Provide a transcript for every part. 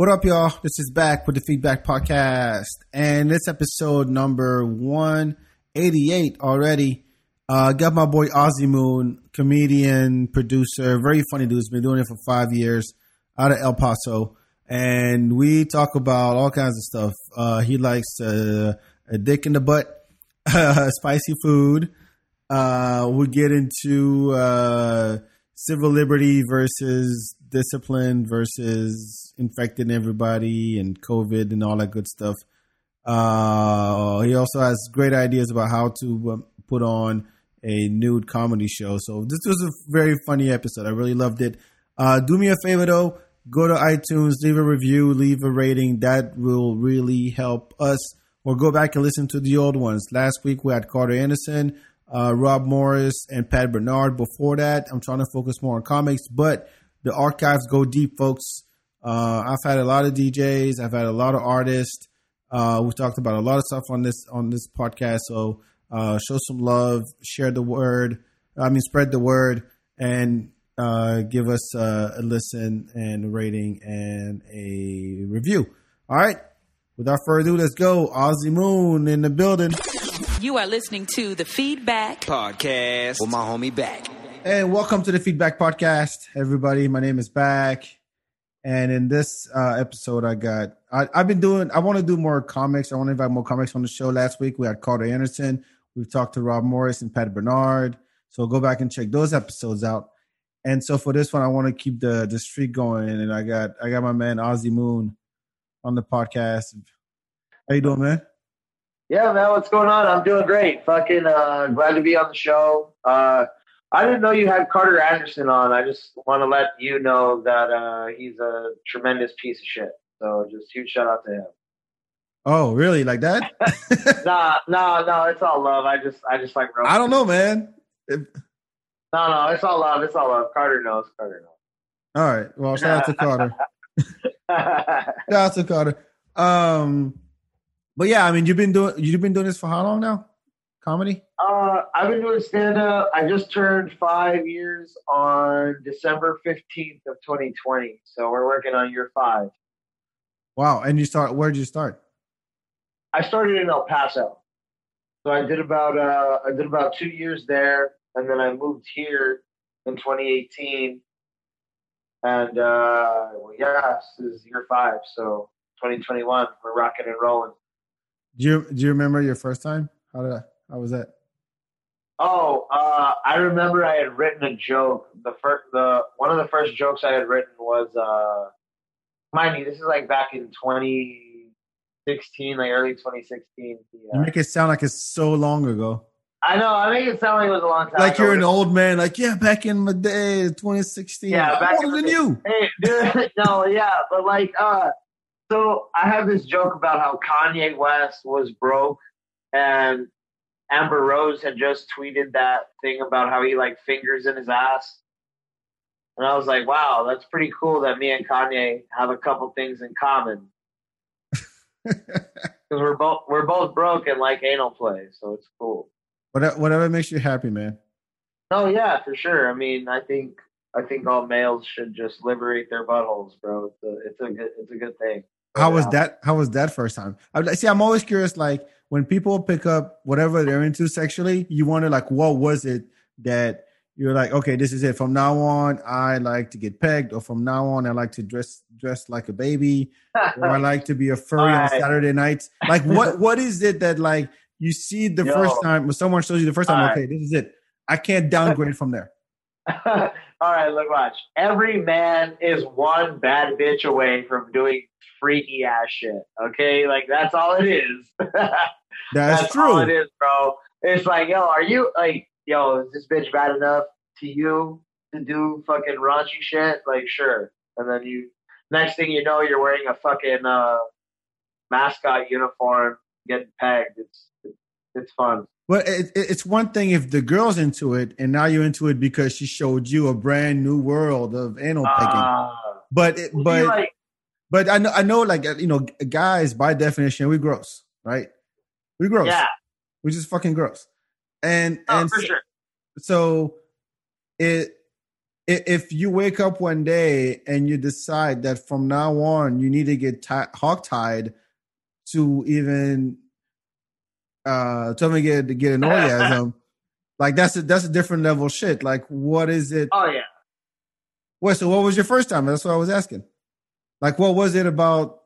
What up, y'all? This is Bak with the FeedBak Podcast, and this episode number 188 already. Uh, got my boy Ozzy Moon, comedian, producer, very funny dude. He's been doing it for five years out of El Paso, and we talk about all kinds of stuff. Uh, he likes uh, a dick in the butt, spicy food. Uh, we get into uh, civil liberty versus discipline versus infecting everybody and COVID and all that good stuff. Uh, he also has great ideas about how to um, put on a nude comedy show. So this was a very funny episode. I really loved it. Uh, do me a favor though, go to iTunes, leave a review, leave a rating. That will really help us. Or go back and listen to the old ones. Last week we had Carter Anderson, uh, Rob Morris, and Pat Bernard. Before that, I'm trying to focus more on comics, but the archives go deep, folks. Uh, I've had a lot of DJs. I've had a lot of artists. Uh, we talked about a lot of stuff on this on this podcast. So uh, show some love, share the word. I mean, spread the word, and uh, give us uh, a listen and a rating and a review. All right. Without further ado, let's go. Ozzy Moon in the building. You are listening to the FeedBak podcast with my homie Bak. And welcome to the FeedBak Podcast, everybody. My name is Bak, and in this uh, episode, I got I, have been doing. I want to do more comics. I want to invite more comics on the show. Last week we had Carter Anderson. We've talked to Rob Morris and Pat Bernard. So go back and check those episodes out. And so for this one, I want to keep the the streak going. And I got I got my man Ozzy Moon on the podcast. How you doing, man? Yeah, man, what's going on? I'm doing great. Fucking uh, glad to be on the show. Uh, I didn't know you had Carter Anderson on. I just want to let you know that uh, he's a tremendous piece of shit. So just huge shout out to him. Oh, really? Like that? nah, no, no. It's all love. I just, I just like. I don't know, man. If... No, no. It's all love. It's all love. Carter knows. Carter knows. All right. Well, shout out to Carter. shout out to Carter. Um, but yeah, I mean, you've been doing you've been doing this for how long now? Comedy? Uh, I've been doing stand up. I just turned five years on December fifteenth of 2020. So we're working on year five. Wow! And you start? Where did you start? I started in El Paso. So I did about uh, I did about two years there, and then I moved here in 2018. And uh, well, yeah, this is year five. So 2021, we're rocking and rolling. Do you do you remember your first time? How did I, how was that? Oh, uh, I remember I had written a joke. The first, the one of the first jokes I had written was, uh, mind you, this is like back in 2016, like early 2016. Yeah. You make it sound like it's so long ago. I know. I make it sound like it was a long time. Like ago. you're an old man. Like yeah, back in the day, 2016. Yeah, back older than day. you. Hey, dude. no, yeah, but like, uh, so I have this joke about how Kanye West was broke and Amber Rose had just tweeted that thing about how he like fingers in his ass. And I was like, wow, that's pretty cool that me and Kanye have a couple things in common. Because we're both we're both broke and like anal play, so it's cool. Whatever, whatever makes you happy, man. Oh yeah, for sure. I mean, I think I think all males should just liberate their buttholes, bro. It's a it's a good it's a good thing. How was that? How was that first time? I see. I'm always curious. Like when people pick up whatever they're into sexually, you wonder like, what was it that you're like, okay, this is it. From now on, I like to get pegged, or from now on, I like to dress dress like a baby, or I like to be a furry Right. on Saturday nights. Like, what what is it that like you see the Yo. first time when someone shows you the first time? Alright. Okay, this is it. I can't downgrade from there. All right, look, watch. Every man is one bad bitch away from doing freaky ass shit. Okay, like that's all it is. That's, That's true. all it is, bro. It's like, yo, are you like, yo, is this bitch bad enough to you to do fucking raunchy shit? Like, sure. And then you, next thing you know, you're wearing a fucking uh, mascot uniform, getting pegged. It's it's, fun. But it, it- it's one thing if the girl's into it, and now you're into it because she showed you a brand new world of anal picking. Uh, but it, but like, but I know I know like you know guys by definition we gross right we gross yeah, we just fucking gross and oh, and for so, sure. so it if you wake up one day and you decide that from now on you need to get ti hog tied to even uh to even get to get an orgasm, like that's a that's a different level shit. Like what is it? Oh yeah. What so what was your first time? That's what I was asking. Like what was it about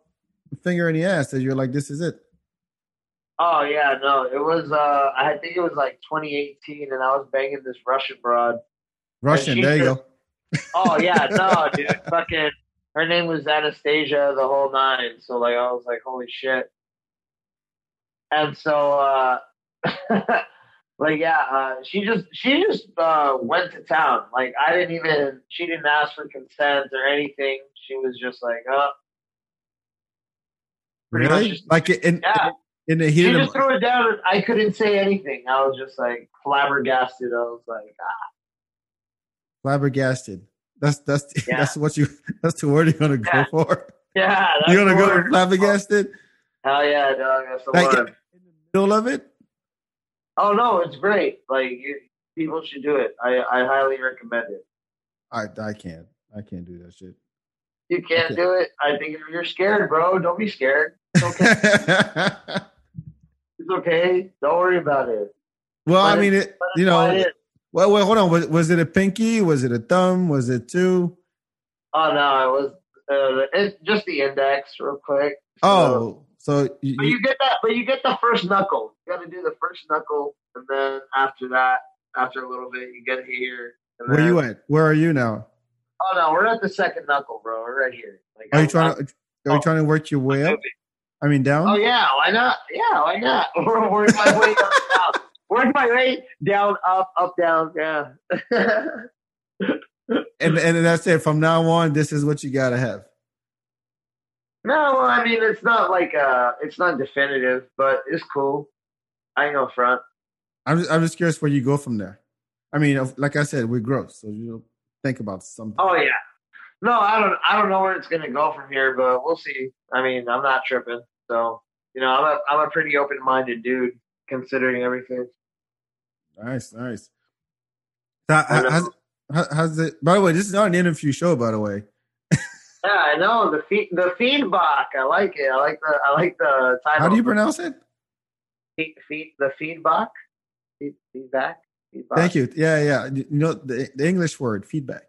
finger in the ass that you're like this is it? Oh yeah, no, it was. uh I think it was like 2018, and I was banging this Russian broad. Russian, there you just- go. Oh yeah, no, dude, fucking. Her name was Anastasia, the whole nine. So like, I was like, holy shit. And so, uh like, yeah, uh, she just she just uh went to town. Like, I didn't even. She didn't ask for consent or anything. She was just like, oh. Pretty much Really? just- Like in Yeah. in the She heat of just threw it down, and I couldn't say anything. I was just like flabbergasted. I was like, ah, flabbergasted. That's that's Yeah. that's what you that's the word you're gonna go Yeah. for. yeah, You're gonna go flabbergasted Hell yeah, dog. That's the like in word. the middle of it. Oh no, it's great. Like you, people should do it. I, I highly recommend it. I I can't I can't do that shit. You can't do it. I think you're scared, bro, don't be scared. It's okay. it's okay. Don't worry about it. well, I Let it- mean, it, it you know, in. well, wait, hold on. Was, was it a pinky? Was it a thumb? Was it two? Oh no, it was uh, it's just the index, real quick. So- Oh, so you, but you get that. But you get the first knuckle. You got to do the first knuckle, and then after that, after a little bit, you get here. And where then, you at? Where are you now? Oh no, we're at the second knuckle, bro. We're right here. Like, Are you I'm- trying to are you oh. trying to work your way up? I mean, down. Oh yeah, why not? Yeah, why not? We're working my way up, down. Work my way down, up, up, down. Yeah. And and that's it. From now on, this is what you gotta have. No, well, I mean it's not like uh, it's not definitive, but it's cool. I ain't no front. I'm just, I'm just curious where you go from there. I mean, like I said, we're gross, so you think about something. Oh yeah. No, I don't. I don't know where it's gonna go from here, but we'll see. I mean, I'm not tripping. So you know, I'm a I'm a pretty open minded dude, considering everything. Nice, nice. So, I know. how's, how- how's it? By the way, this is not an interview show. By the way, Yeah, I know the feed the feedback. I like it. I like the I like the title. how do you pronounce it? feed, feed the feedback? Feed, feedback. Feedback. Thank you. Yeah, yeah. You know the, the English word feedback.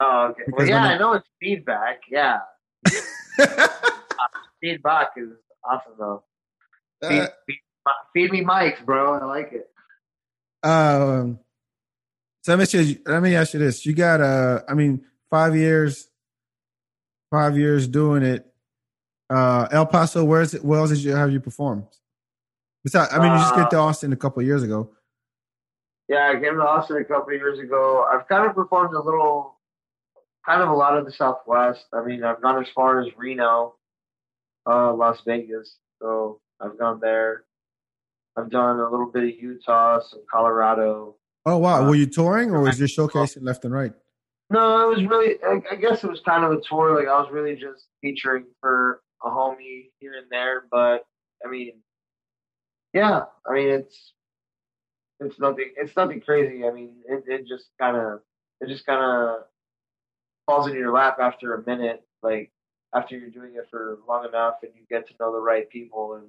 Oh, okay. Because Well, yeah, I know it's feedback. Yeah, feedback is awesome though. Feed, Uh, feed, feed me mics, bro. I like it. um, so let me ask you, let me ask you this: You got uh, I mean, five years, five years doing it. Uh, El Paso, where's it? Where else did you have you performed? Besides, I mean, you just Uh, get to Austin a couple of years ago. Yeah, I came to Austin a couple of years ago. I've kind of performed a little, kind of a lot of the Southwest. I mean, I've gone as far as Reno, uh, Las Vegas. So I've gone there. I've done a little bit of Utah, some Colorado. Oh wow, Uh, were you touring or was you showcasing left and right? No, it was really. I, I guess it was kind of a tour. Like I was really just featuring for a homie here and there. But I mean, yeah. I mean, it's it's nothing. It's nothing crazy. I mean, it, it just kind of it just kind of falls in your lap after a minute. Like after you're doing it for long enough, and you get to know the right people, and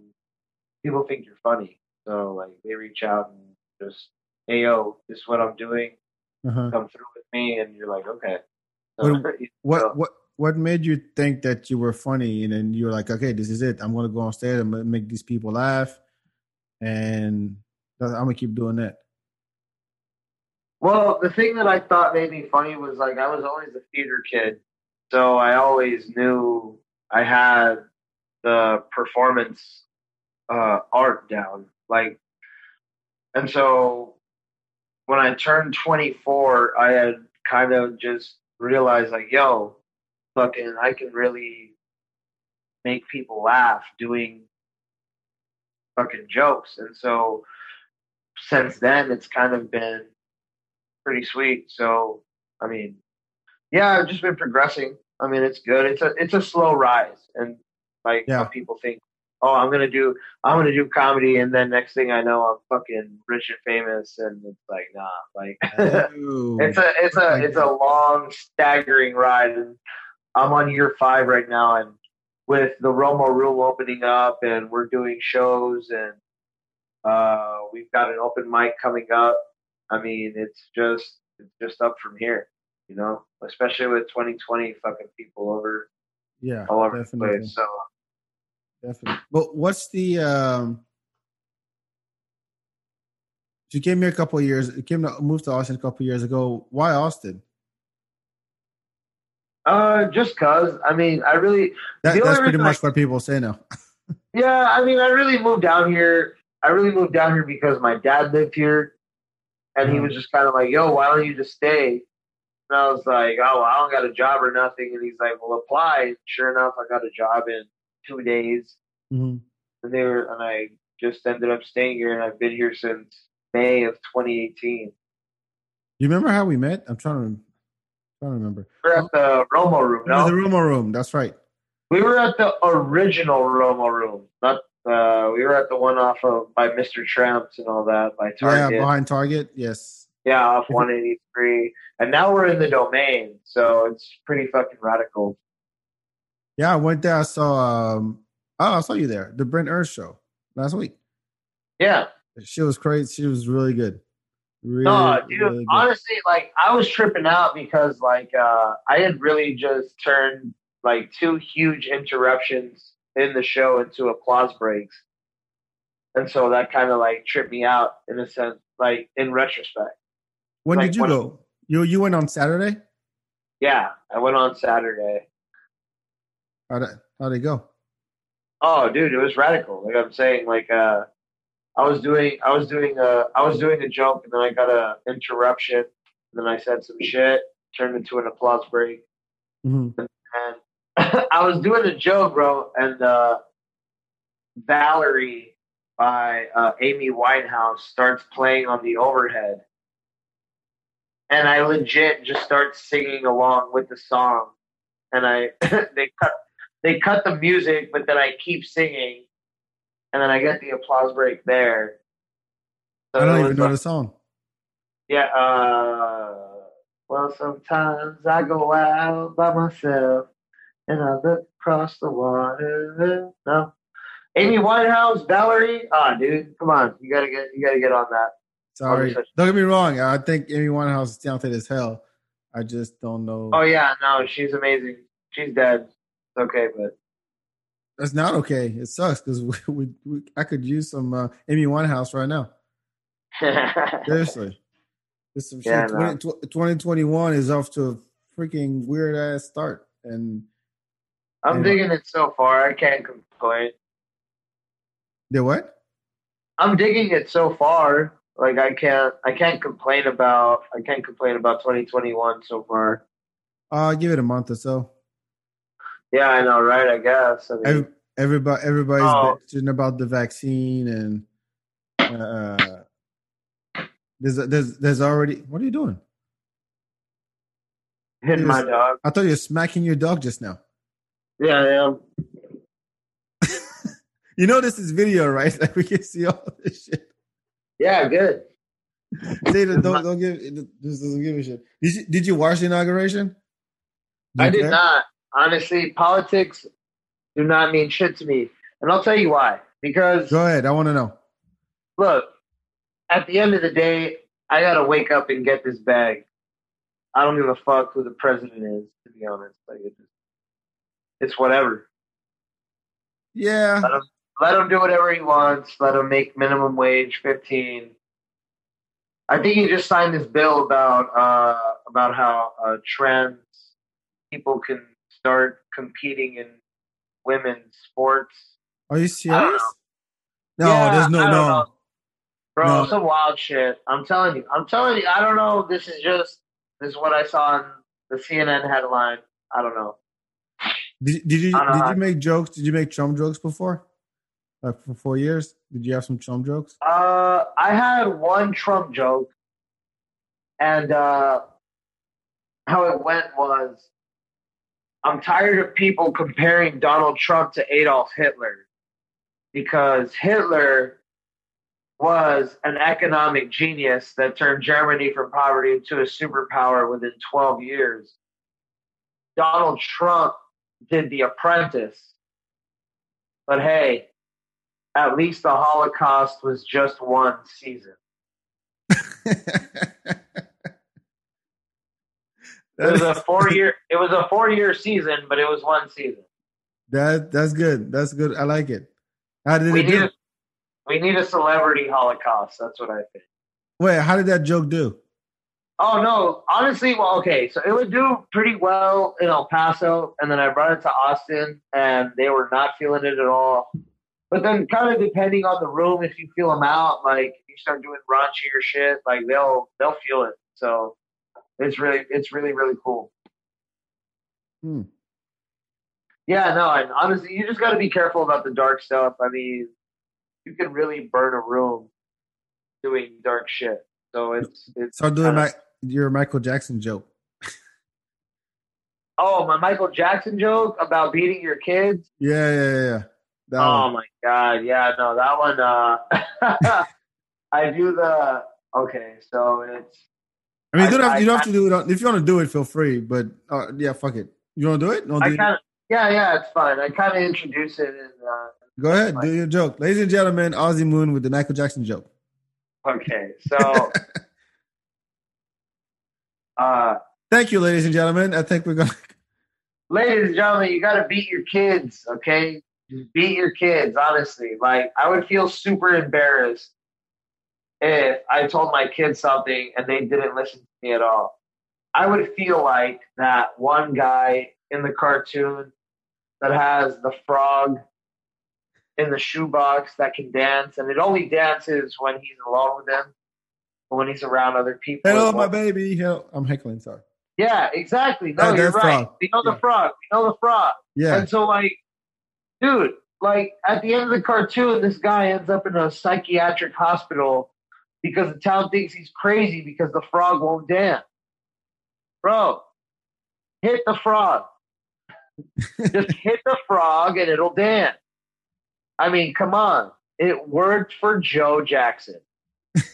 people think you're funny. So like they reach out and just, hey yo, this is what I'm doing Uh-huh. come through with me, and you're like, okay. So, What what what what made you think that you were funny and then you were like, okay, this is it. I'm gonna go on stage. I'm gonna make these people laugh, and I'm gonna keep doing that. well, the thing that I thought made me funny was like I was always a theater kid, so I always knew I had the performance uh, art down. Like, and so when I turned 24, I had kind of just realized like, yo, fucking, I can really make people laugh doing fucking jokes. And so since then, it's kind of been pretty sweet. So, I mean, yeah, I've just been progressing. I mean, it's good. It's a it's a slow rise, and like Yeah. people think oh, I'm gonna do, I'm gonna do comedy, and then next thing I know, I'm fucking rich and famous, and it's like, nah, like it's a, it's a, it's a long, staggering ride, and I'm on year five right now, and with the Romo Room opening up, and we're doing shows, and uh, we've got an open mic coming up. I mean, it's just, it's just up from here, you know, especially with 2020 fucking people over yeah, all over the place. So. Definitely. But what's the um? You came here a couple of years. You came to moved to Austin a couple of years ago. Why Austin? Uh, just cause. I mean, I really. That, that's pretty much I- what people say now. Yeah, I mean, I really moved down here. I really moved down here because my dad lived here, and he Mhm. was just kind of like, "Yo, why don't you just stay?" And I was like, "Oh, well, I don't got a job or nothing." And he's like, "Well, apply." And sure enough, I got a job in two days, hmm and they were, and I just ended up staying here, and I've been here since May of 2018. You remember how we met? I'm trying to trying to remember. We're at the Romo Room. Oh, the Romo room. That's right. we were at the original Romo Room, not. Uh, we were at the one off of by Mr. Tramps and all that by Target. Yeah, behind Target. Yes. Yeah, off 183. And now we're in the domain, so it's pretty fucking radical. Yeah, I went there. I saw. Um, oh, I saw you there. The Brett Ernst show last week. Yeah. She was crazy. She was really good. Really, No, dude, really good. honestly, like I was tripping out because like uh I had really just turned like two huge interruptions in the show into applause breaks. And so that kind of like tripped me out in a sense, like in retrospect. when like, did you when- go? You you went on Saturday. Yeah, I went on Saturday. How did how did it go? Oh, dude, it was radical. Like I'm saying, like uh, I was doing, I was doing a, I was doing a joke, and then I got a interruption. And then I said some shit, turned into an applause break, hmm and I was doing a joke, bro. And uh, Valerie by uh, Amy Winehouse starts playing on the overhead, and I legit just start singing along with the song. And I they cut they cut the music, but then I keep singing, and then I get the applause break there. So I don't even know like- the song. yeah. Uh, well, sometimes I go out by myself and I look across the water. No, Amy Winehouse, Valerie. Ah, dude, come on, you gotta get, you gotta get on that. Sorry. such- Don't get me wrong. I think Amy Winehouse is talented as hell. I just don't know. Oh yeah, no, she's amazing. She's dead. It's okay, but That's not okay. It sucks because we, we, we I could use some uh, Amy Winehouse right now. Seriously. This some Yeah, shit. no. 20, 2021 is off to a freaking weird ass start. And I'm Yeah. digging it so far. I can't complain. the what? I'm digging it so far. Like I can't, I can't complain about, I can't complain about 2021 so far. Uh, give it a month or so. Yeah, I know, right? I guess. I mean, Every, everybody, everybody's Oh. bitching about the vaccine, and uh, there's there's there's already. What are you doing? hitting my dog. I thought you were smacking your dog just now. Yeah, yeah. You know this is video, right? Like we can see all this shit. Yeah, good. Don't don't give this doesn't give a shit. Did you did you watch the inauguration? I did care? not. Honestly, politics do not mean shit to me. And I'll tell you why. Because, Go ahead. I want to know. look, at the end of the day, I got to wake up and get this bag. I don't give a fuck who the president is, to be honest. Like, it's, it's whatever. Yeah, Let him, let him do whatever he wants. Let him make minimum wage 15. I think he just signed this bill about uh, about how uh, trans people can start competing in women's sports. are you serious? No, Yeah, there's no no. Bro, No. some wild shit. I'm telling you. I'm telling you. I don't know. This is just this is what I saw in the CNN headline. I don't know. Did, did you did know. you make jokes? Did you make Trump jokes before? Like for four years? Did you have some Trump jokes? Uh, I had one Trump joke, and uh, how it went was, I'm tired of people comparing Donald Trump to Adolf Hitler. because Hitler was an economic genius that turned Germany from poverty into a superpower within 12 years. Donald Trump did The Apprentice. But hey, at least the Holocaust was just one season. It was a four year. It was a four year season, but it was one season. that that's good. That's good. I like it. How did We it need do? a, we need a celebrity Holocaust. That's what I think. Wait, how did that joke do? Oh no, honestly, well, okay, so it would do pretty well in El Paso, and then I brought it to Austin, and they were not feeling it at all. But then, kind of depending on the room, if you feel them out, like if you start doing raunchier shit, like they'll they'll feel it. So it's really it's really really cool. Hmm. Yeah, no, and honestly, you just got to be careful about the dark stuff. I mean, you can really burn a room doing dark shit. So it's it's Start doing kinda- my your Michael Jackson joke. Oh, my Michael Jackson joke about beating your kids. Yeah, yeah, yeah, yeah. That Oh one. my god, yeah, no, that one. uh I do the okay, so it's I mean, you don't have, you don't have to do it. If you want to do it, feel free. But uh, yeah, fuck it. You want to do it? No, I do- kind of yeah, yeah, it's fine. I kind of introduce it in. Uh, Go ahead, do your joke, ladies and gentlemen. Ozzy Moon with the Michael Jackson joke. okay, so uh, Thank you, ladies and gentlemen. I think we're gonna. ladies and gentlemen, you got to beat your kids, okay? Just beat your kids, honestly. Like, I would feel super embarrassed if I told my kids something and they didn't listen to me at all. I would feel like that one guy in the cartoon that has the frog in the shoebox that can dance, and it only dances when he's alone with them, but when he's around other people. Hello, my baby. Hello. I'm heckling. Sorry. Yeah, exactly. No, you're right. frog. We know the Yeah. frog. We know the frog. Yeah. And so, like, dude, like at the end of the cartoon, this guy ends up in a psychiatric hospital because the town thinks he's crazy because the frog won't dance. Bro, hit the frog. Just hit the frog and it'll dance. I mean, come on. It worked for Joe Jackson.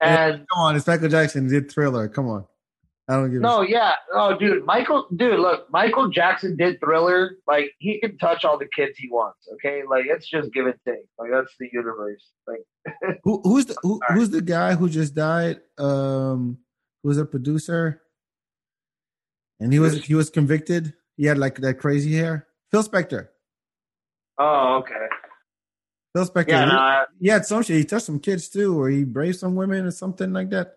And Come on, it's Michael Jackson. Did Thriller. Come on. I don't give No, yeah. Oh, dude, Michael, dude, look, Michael Jackson did Thriller. Like, he can touch all the kids he wants. Okay, like it's just give and take. Like that's the universe. Like, Who, who's the who, who's the guy who just died? Um, who was a producer, and he was he was convicted. He had like that crazy hair. Phil Spector. oh, okay. Phil Spector. Yeah, no, he, I, he had some shit. He touched some kids too, or he braved some women or something like that.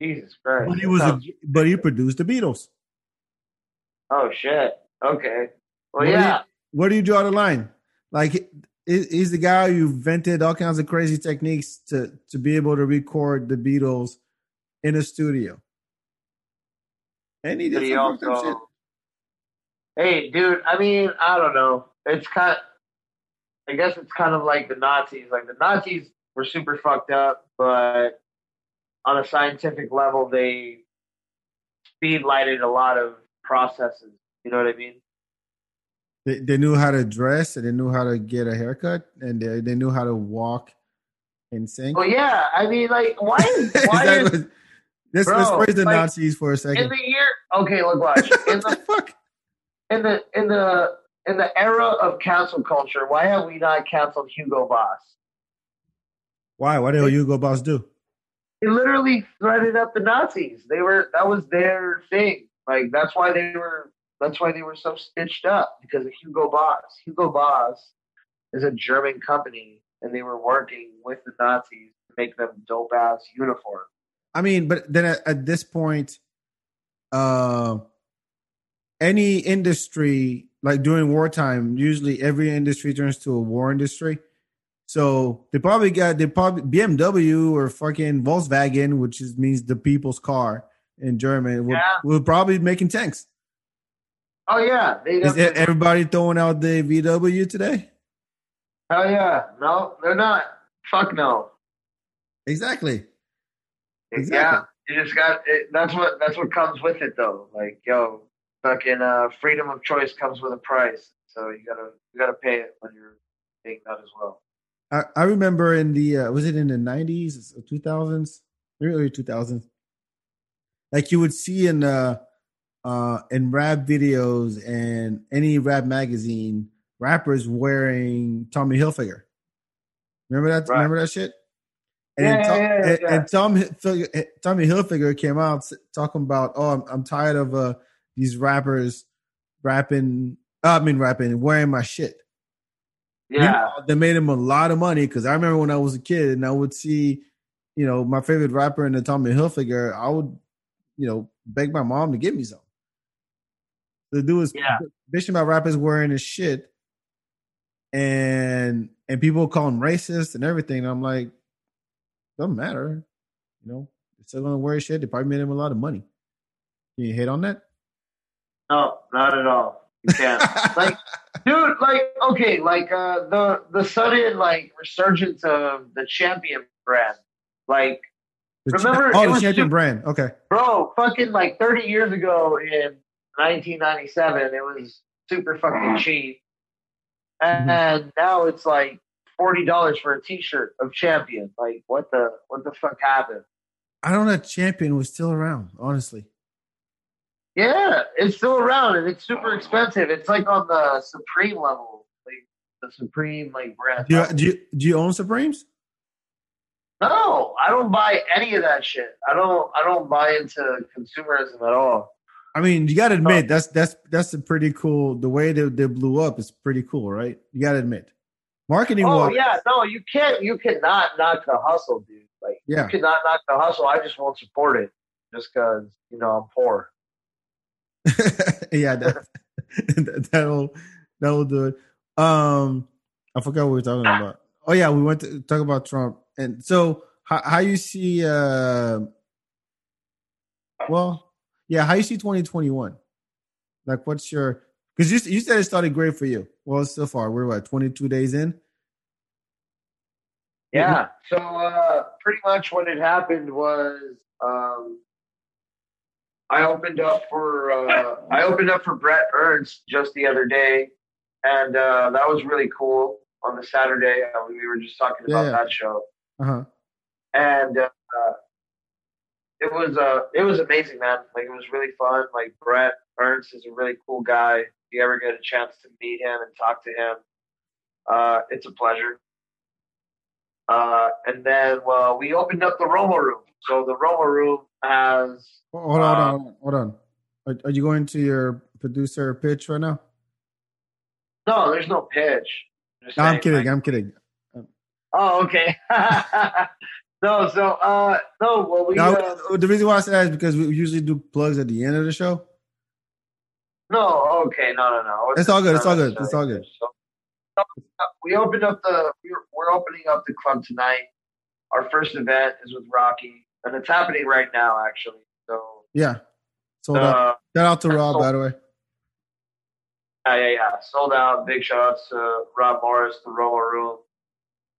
Jesus Christ. But he was, a, but he produced the Beatles. oh shit. Okay. Well, What do you- yeah. Where do you draw the line? Like, he's the guy who invented all kinds of crazy techniques to to be able to record the Beatles in a studio, and he did he fucked shit. Hey, dude. I mean, I don't know. It's kind. I guess it's kind of like the Nazis. Like the Nazis were super fucked up, but on a scientific level, they speed lighted a lot of processes. You know what I mean? They, they knew how to dress, and they knew how to get a haircut, and they, they knew how to walk and sing. Well, yeah. I mean, like, why? Why is. Let's, let's praise the like, Nazis for a second. in the year? Okay, look, watch. In the fuck? in the in the in the era of cancel culture, why have we not canceled Hugo Boss? Why? What did Hugo Boss do? He literally threaded up the Nazis. They were that was their thing. Like that's why they were that's why they were so stitched up because of Hugo Boss. Hugo Boss is a German company, and they were working with the Nazis to make them dope ass uniforms. I mean, but then at, at this point, uh, any industry like during wartime, usually every industry turns to a war industry. So they probably got they probably BMW or fucking Volkswagen, which is, means the people's car in German, will, Yeah. will probably making tanks. Oh yeah, Is everybody throwing out the VW today? Hell yeah. No, they're not. Fuck no. Exactly. Exactly. Yeah. You just got it, that's what that's what comes with it though. Like, yo, fucking uh freedom of choice comes with a price. So you gotta you gotta pay it when you're paying that as well. I, I remember in the uh, was it in the nineties, two thousands, early two thousands. Like you would see in uh uh in rap videos and any rap magazine, rappers wearing Tommy Hilfiger. Remember that? Right. Remember that shit? And, Yeah, Tom, yeah, yeah, and, yeah. and Tom Hilfiger, Tommy Hilfiger came out talking about, oh, I'm, I'm tired of uh, these rappers rapping. I mean, rapping, wearing my shit. Yeah, they made him a lot of money because I remember when I was a kid and I would see, you know, my favorite rapper in the Tommy Hilfiger, I would, you know, beg my mom to give me some. The dude was Yeah. bitching about rappers wearing his shit, and and people call him racist and everything. And I'm like, doesn't matter, you know. They're still gonna wear his shit. They probably made him a lot of money. Can you hate on that? no, not at all. You can't. like, dude, like, okay, like uh, the the sudden like resurgence of the champion brand, like, The cha- Remember, oh, it the champion brand. Okay. bro, fucking like 30 years ago in 1997, it was super fucking cheap, and, and now it's like forty dollars for a T-shirt of champion. Like, what the what the fuck happened? I don't know. Champion was still around. Honestly. Yeah, it's still around and it's super expensive. It's like on the Supreme level, like the Supreme like brand. Do you, do you do you own Supremes? No, I don't buy any of that shit. I don't. I don't buy into consumerism at all. I mean, you got to admit uh, that's that's that's a pretty cool. The way they, they blew up is pretty cool, right? You got to admit, marketing. Oh wise- yeah, no, you can't. You cannot knock the hustle, dude. Like Yeah. you cannot knock the hustle. I just won't support it just because you know I'm poor. yeah, that, that that'll that'll do it. Um, I forgot what we were talking about. Oh yeah, we went to talk about Trump, and so how how you see? uh Well, yeah, how you see twenty twenty one? Like, what's your? Because you you said it started great for you. Well, so far we're what twenty two days in. Yeah. So uh, pretty much what had happened was um, I opened up for uh, I opened up for Brett Ernst just the other day, and uh, that was really cool. On the Saturday, uh, we were just talking about Yeah. that show, Uh huh. and uh, it was uh, it was amazing, man. Like it was really fun. Like Brett Ernst is a really cool guy. If you ever get a chance to meet him and talk to him, uh, it's a pleasure. Uh, and then, well, we opened up the Roma room. So the Roma room has. Hold on, hold on, hold on. Are, are you going to your producer pitch right now? No, there's no pitch. Just No, I'm kidding. like- I'm kidding. oh, okay. no, so uh, no. Well, we No, uh, the reason why I said that is because we usually do plugs at the end of the show. no. Okay, no, no, no. It's all good, it's all good, it's all good. So, we opened up the. We're, we're opening up the club tonight. Our first event is with Rocky, and it's happening right now, actually. So, Yeah. Sold out. uh, Shout out to Rob, by the way. Yeah, yeah, yeah. Sold out. Big shout outs to Rob Morris, the Roma Room.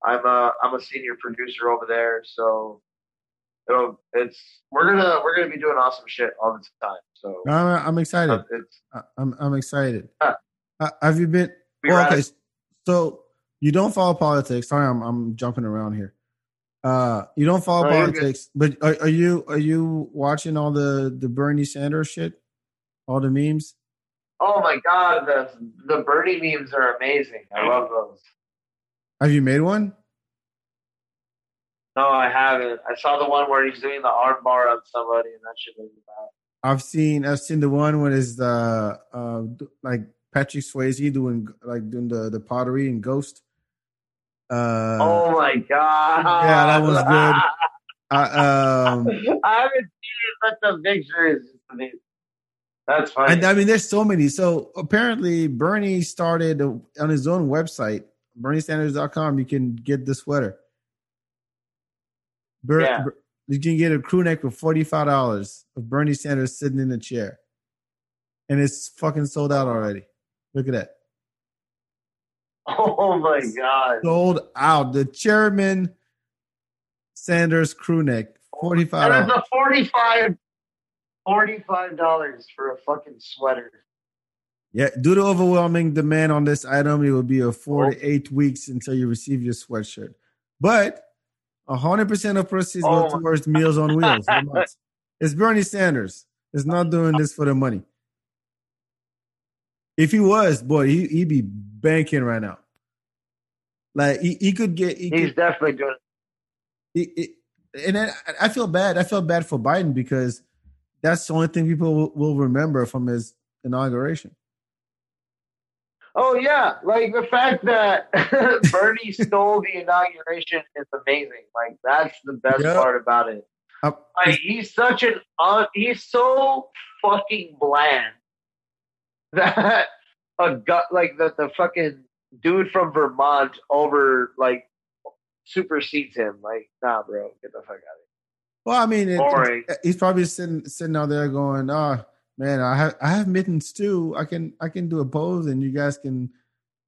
I'm a I'm a senior producer over there, so it'll, it's we're gonna we're gonna be doing awesome shit all the time. So I'm, I'm excited. uh, it's I- I'm I'm excited. Ah. Uh, have you been? we Well, rad- okay, so you don't follow politics. Sorry, I'm I'm jumping around here. Uh, you don't follow No, politics, but are, are you are you watching all the the Bernie Sanders shit? All the memes. Oh my god, the the Bernie memes are amazing. I love those. Have you made one? No, I haven't. I saw the one where he's doing the arm bar on somebody, and that shit made me. I've seen I've seen the one when is the uh like Patrick Swayze doing like doing the the pottery and Ghost. Uh, oh my god! yeah, that was good. I, um, I haven't seen it, but the picture is amazing. That's funny. and I mean, there's so many. So apparently, Bernie started on his own website, BernieSanders.com. You can get the sweater. Ber- Yeah. Ber- you can get a crew neck for forty five dollars of Bernie Sanders sitting in a chair, and it's fucking sold out already. Look at that. Oh my god! sold out. The chairman Sanders crew neck, forty five it's dollars. a 45 $45 for a fucking sweater. Yeah, due to overwhelming demand on this item, it will be a four to oh. eight weeks until you receive your sweatshirt. But hundred percent of proceeds go Oh. towards Meals on Wheels. It's Bernie Sanders. It's not doing this for the money. If he was, boy, he, he'd be banking right now. Like he, he could get, he He's could, definitely doing. he, he- and I- I feel bad. I feel bad for Biden because that's the only thing people will, will remember from his inauguration. Oh yeah, like the fact that Bernie stole the inauguration is amazing. Like that's the best Yeah. part about it. Uh, Like he's such an un- he's so fucking bland that a gut like the the fucking dude from Vermont over like supersedes him. Like nah, bro, get the fuck out of here. Well, I mean, it, Boring. it- he's probably sitting sitting out there going, "Oh man, I have I have mittens too. I can I can do a pose, and you guys can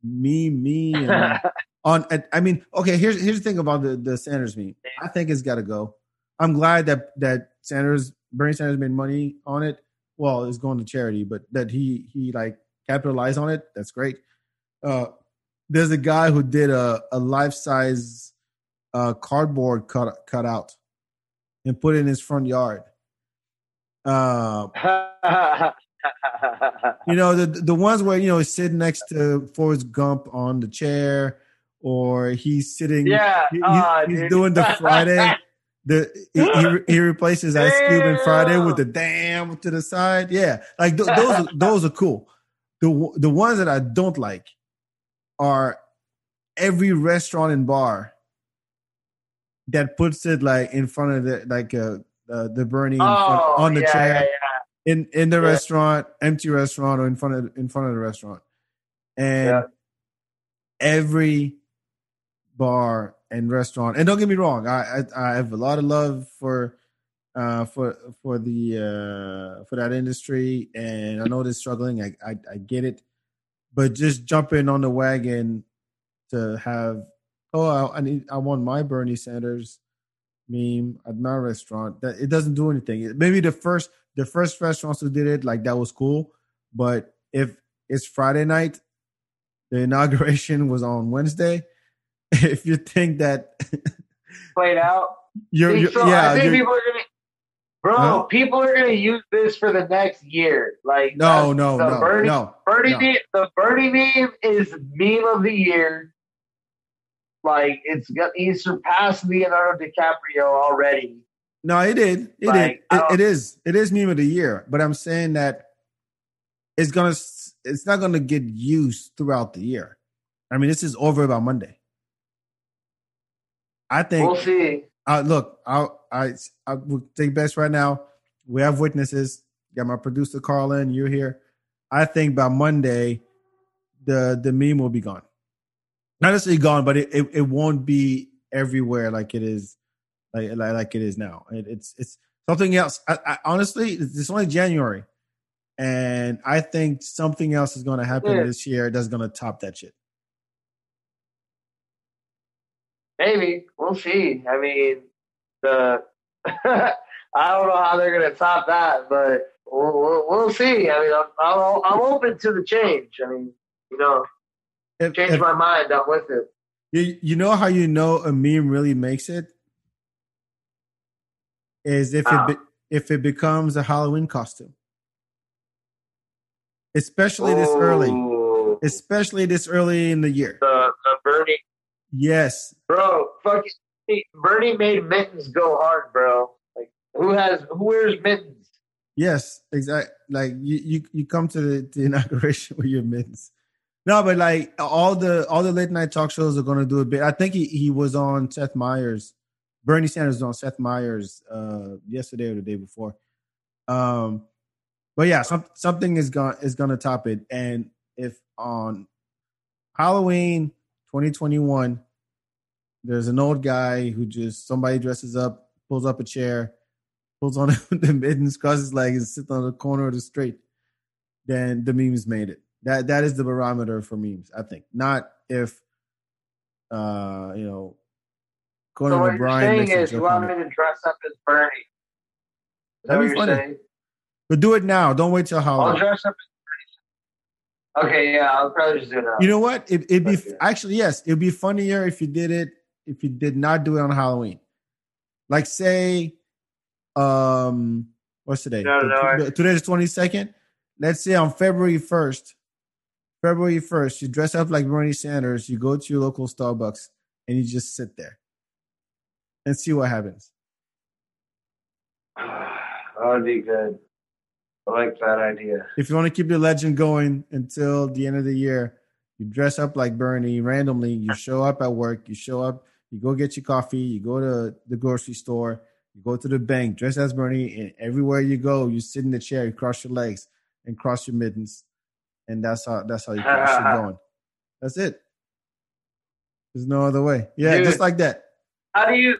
meme me and on." I mean, okay. Here's here's the thing about the the Sanders meme. I think it's got to go. I'm glad that that Sanders Bernie Sanders made money on it. Well, it's going to charity, but that he he like capitalized on it. That's great. Uh, there's a guy who did a a life size uh, cardboard cut cut out and put it in his front yard. Uh, you know the the ones where you know he's sitting next to Forrest Gump on the chair, or he's sitting. yeah, he- ah, he's doing the Friday. The he, he, replaces Ice Cube in Friday with the damn to the side. Yeah, like th- those are, those are cool. The the ones that I don't like are every restaurant and bar that puts it like in front of the like uh, uh the Bernie oh, on the yeah, chair yeah, yeah. in in the restaurant, empty restaurant, or in front of in front of the restaurant, and every bar and restaurant. And don't get me wrong, I I, I have a lot of love for uh for for the uh for that industry, and I know they're struggling. I I, I get it, but just jumping on the wagon to have oh I, I need I want my Bernie Sanders meme at my restaurant that it doesn't do anything. Maybe the first the first restaurants who did it like that was cool, but if it's Friday night, the inauguration was on Wednesday. If you think that Played out. you're, you're so yeah, I think people are gonna, bro. Huh? People are gonna use this for the next year. Like no, no, the no, Bernie, no. Bernie, no. meme, the Bernie meme is meme of the year. Like it's got he surpassed Leonardo DiCaprio already. No, it did. It Like, did. It, it is. It is meme of the year. But I'm saying that it's gonna. It's not gonna get used throughout the year. I mean, this is over by Monday. I think. We'll see. Uh, look, I I I will take best right now. We have witnesses. Got my producer Carlin. You're here. I think by Monday, the the meme will be gone. Not necessarily gone, but it, it, it won't be everywhere like it is, like like, like it is now. It, it's it's something else. I, I, honestly, it's it's only January, and I think something else is going to happen Yeah. this year that's going to top that shit. Maybe we'll see. I mean, the I don't know how they're gonna top that, but we'll, we'll, we'll see. I mean, I'm, I'm I'm open to the change. I mean, you know, If- change if- my mind. I'm with it. You you know how you know a meme really makes it is if How? it be, if it becomes a Halloween costume, especially this early, especially this early in the year. the, the Bernie, Yes, bro. Fucking Bernie made mittens go hard, bro. Like who has who wears mittens? yes, exactly. Like you you you come to the, the inauguration with your mittens. No, but like all the all the late night talk shows are going to do a bit. I think he he was on Seth Meyers. Bernie Sanders was on Seth Meyers uh, yesterday or the day before. Um, but yeah, some, something is gonna is going to top it. And if on Halloween 2021, there's an old guy who just somebody dresses up, pulls up a chair, pulls on the mittens, crosses his legs, and sits on the corner of the street, then the memes made it. That that is the barometer for memes, I think. Not if uh, you know, Conan so what you're saying is you want me to dress up as Bernie? Is that That'd what be you're funny. saying? But do it now. Don't wait till I'll Halloween. dress up. Okay, yeah, I'll probably just do it now. You know what? It, it'd be Okay. actually yes, it'd be funnier if you did it if you did not do it on Halloween. Like say, um, what's today? No, no, The- Today's twenty second. Let's say on February first, February first, you dress up like Bernie Sanders. You go to your local Starbucks and you just sit there and see what happens. that would be good. I like that idea. If you want to keep the legend going until the end of the year, you dress up like Bernie randomly. You show up at work. You show up. You go get your coffee. You go to the grocery store. You go to the bank. Dress as Bernie. And everywhere you go, you sit in the chair. You cross your legs and cross your mittens, and that's how that's how you keep shit going. That's it. There's no other way. Yeah, Dude. just like that. How do you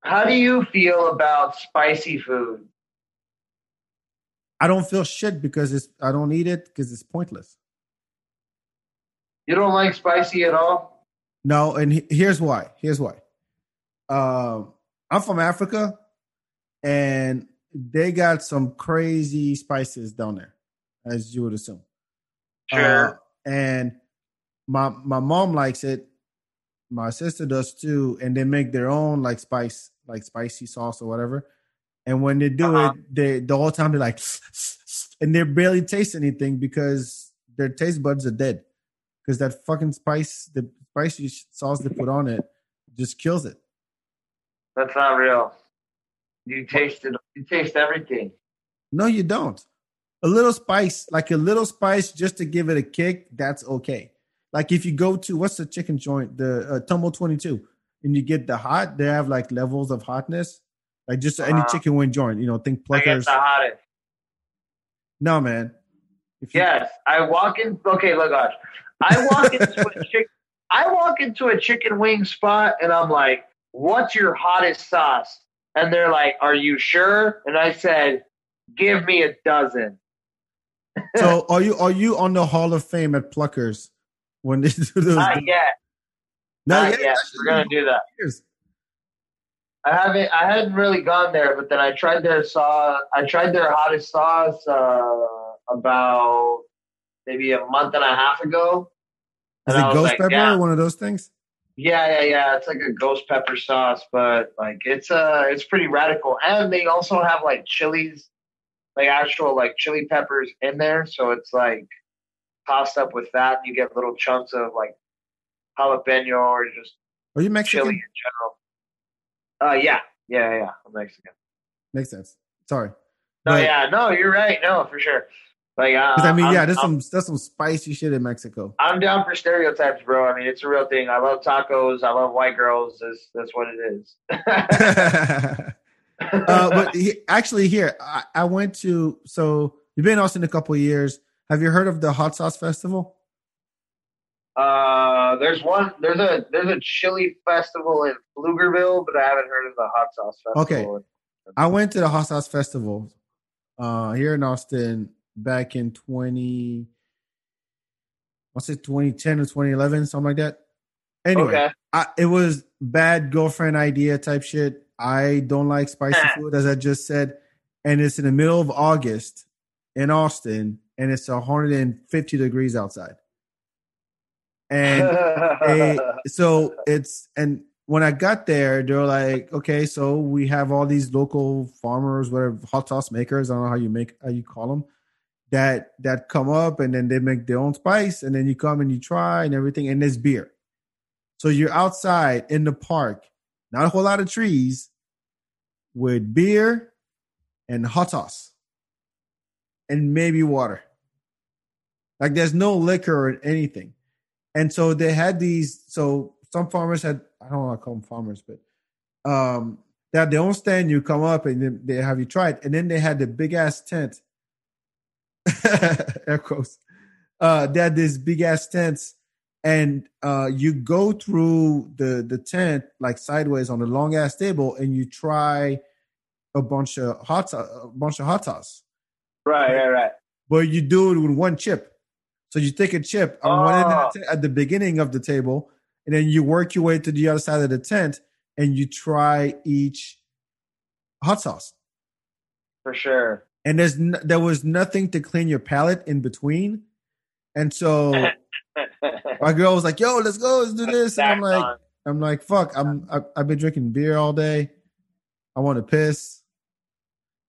how do you feel about spicy food? I don't feel shit because it's I don't eat it because it's pointless. You don't like spicy at all? No, and he- here's why. Here's why. Um, I'm from Africa, and they got some crazy spices down there, as you would assume. Sure. Uh, and my my mom likes it. My sister does too, and they make their own like spice, like spicy sauce or whatever. And when they do Uh-huh. it, they the whole time they're like, and they barely taste anything because their taste buds are dead. Because that fucking spice, the spicy sauce they put on it, just kills it. That's not real. You taste it. you taste everything. No, you don't. A little spice, like a little spice, just to give it a kick. That's okay. Like if you go to what's the chicken joint, the uh, Tumble Twenty Two, and you get the hot, they have like levels of hotness. Like just any chicken wing joint, you know, think pluckers. the. No, man. If you- Yes, I walk in. Okay, look, gosh, I walk into a chick. I walk into a chicken wing spot, and I'm like, "What's your hottest sauce?" And they're like, "Are you sure?" And I said, "Give me a dozen." So are you are you on the Hall of Fame at Pluckers when they do those? Not yet. No, Not yet. We're gonna do that. Years. I haven't. I hadn't really gone there, but then I tried their sauce. I tried their hottest sauce uh, about maybe a month and a half ago. Is it ghost like, pepper yeah. or one of those things? Yeah, yeah, yeah. It's like a ghost pepper sauce, but like it's uh it's pretty radical. And they also have like chilies, like actual like chili peppers in there. So it's like tossed up with that and you get little chunks of like jalapeno or just Are you Mexican? chili in general. Uh yeah. Yeah, yeah, I'm Mexican. Makes sense. Sorry. No, But- yeah, no, you're right. No, for sure. Like uh, I mean, I'm, yeah, there's I'm, some there's some spicy shit in Mexico. I'm down for stereotypes, bro. I mean, it's a real thing. I love tacos. I love white girls. That's that's what it is. uh, but he, actually, here I, I went to. So you've been in Austin a couple of years. Have you heard of the Hot Sauce Festival? Uh, there's one. There's a there's a chili festival in Pflugerville, but I haven't heard of the hot sauce festival. Okay, I went to the Hot Sauce Festival uh, here in Austin back in twenty. What's it, 2010 or 2011, something like that. Anyway, Okay. I, it was bad girlfriend idea type shit. I don't like spicy food, as I just said, and it's in the middle of August in Austin, and it's 150 degrees outside. And eh, a, so it's and when I got there, they were like, okay, so we have all these local farmers, whatever hot sauce makers. I don't know how you make how you call them that that come up and then they make their own spice and then you come and you try and everything and there's beer. So you're outside in the park, not a whole lot of trees, with beer and hot sauce and maybe water. Like there's no liquor or anything. And so they had these. So some farmers had, I don't want to call them farmers, but um, they had their own stand. You come up and then they have you try it. And then they had the big ass tent. Air quotes. Uh, they had this big ass tents, and uh, you go through the the tent like sideways on a long ass table, and you try a bunch of hot a bunch of hot sauce right, right, right. but you do it with one chip. So you take a chip on one end Oh. of the ah. t- at the beginning of the table, and then you work your way to the other side of the tent, and you try each hot sauce. For sure. And there's n- there was nothing to clean your palate in between. And so my girl was like, "Yo, let's go, let's do this." And I'm like, on. I'm like, "Fuck, I'm I've been drinking beer all day. I want to piss."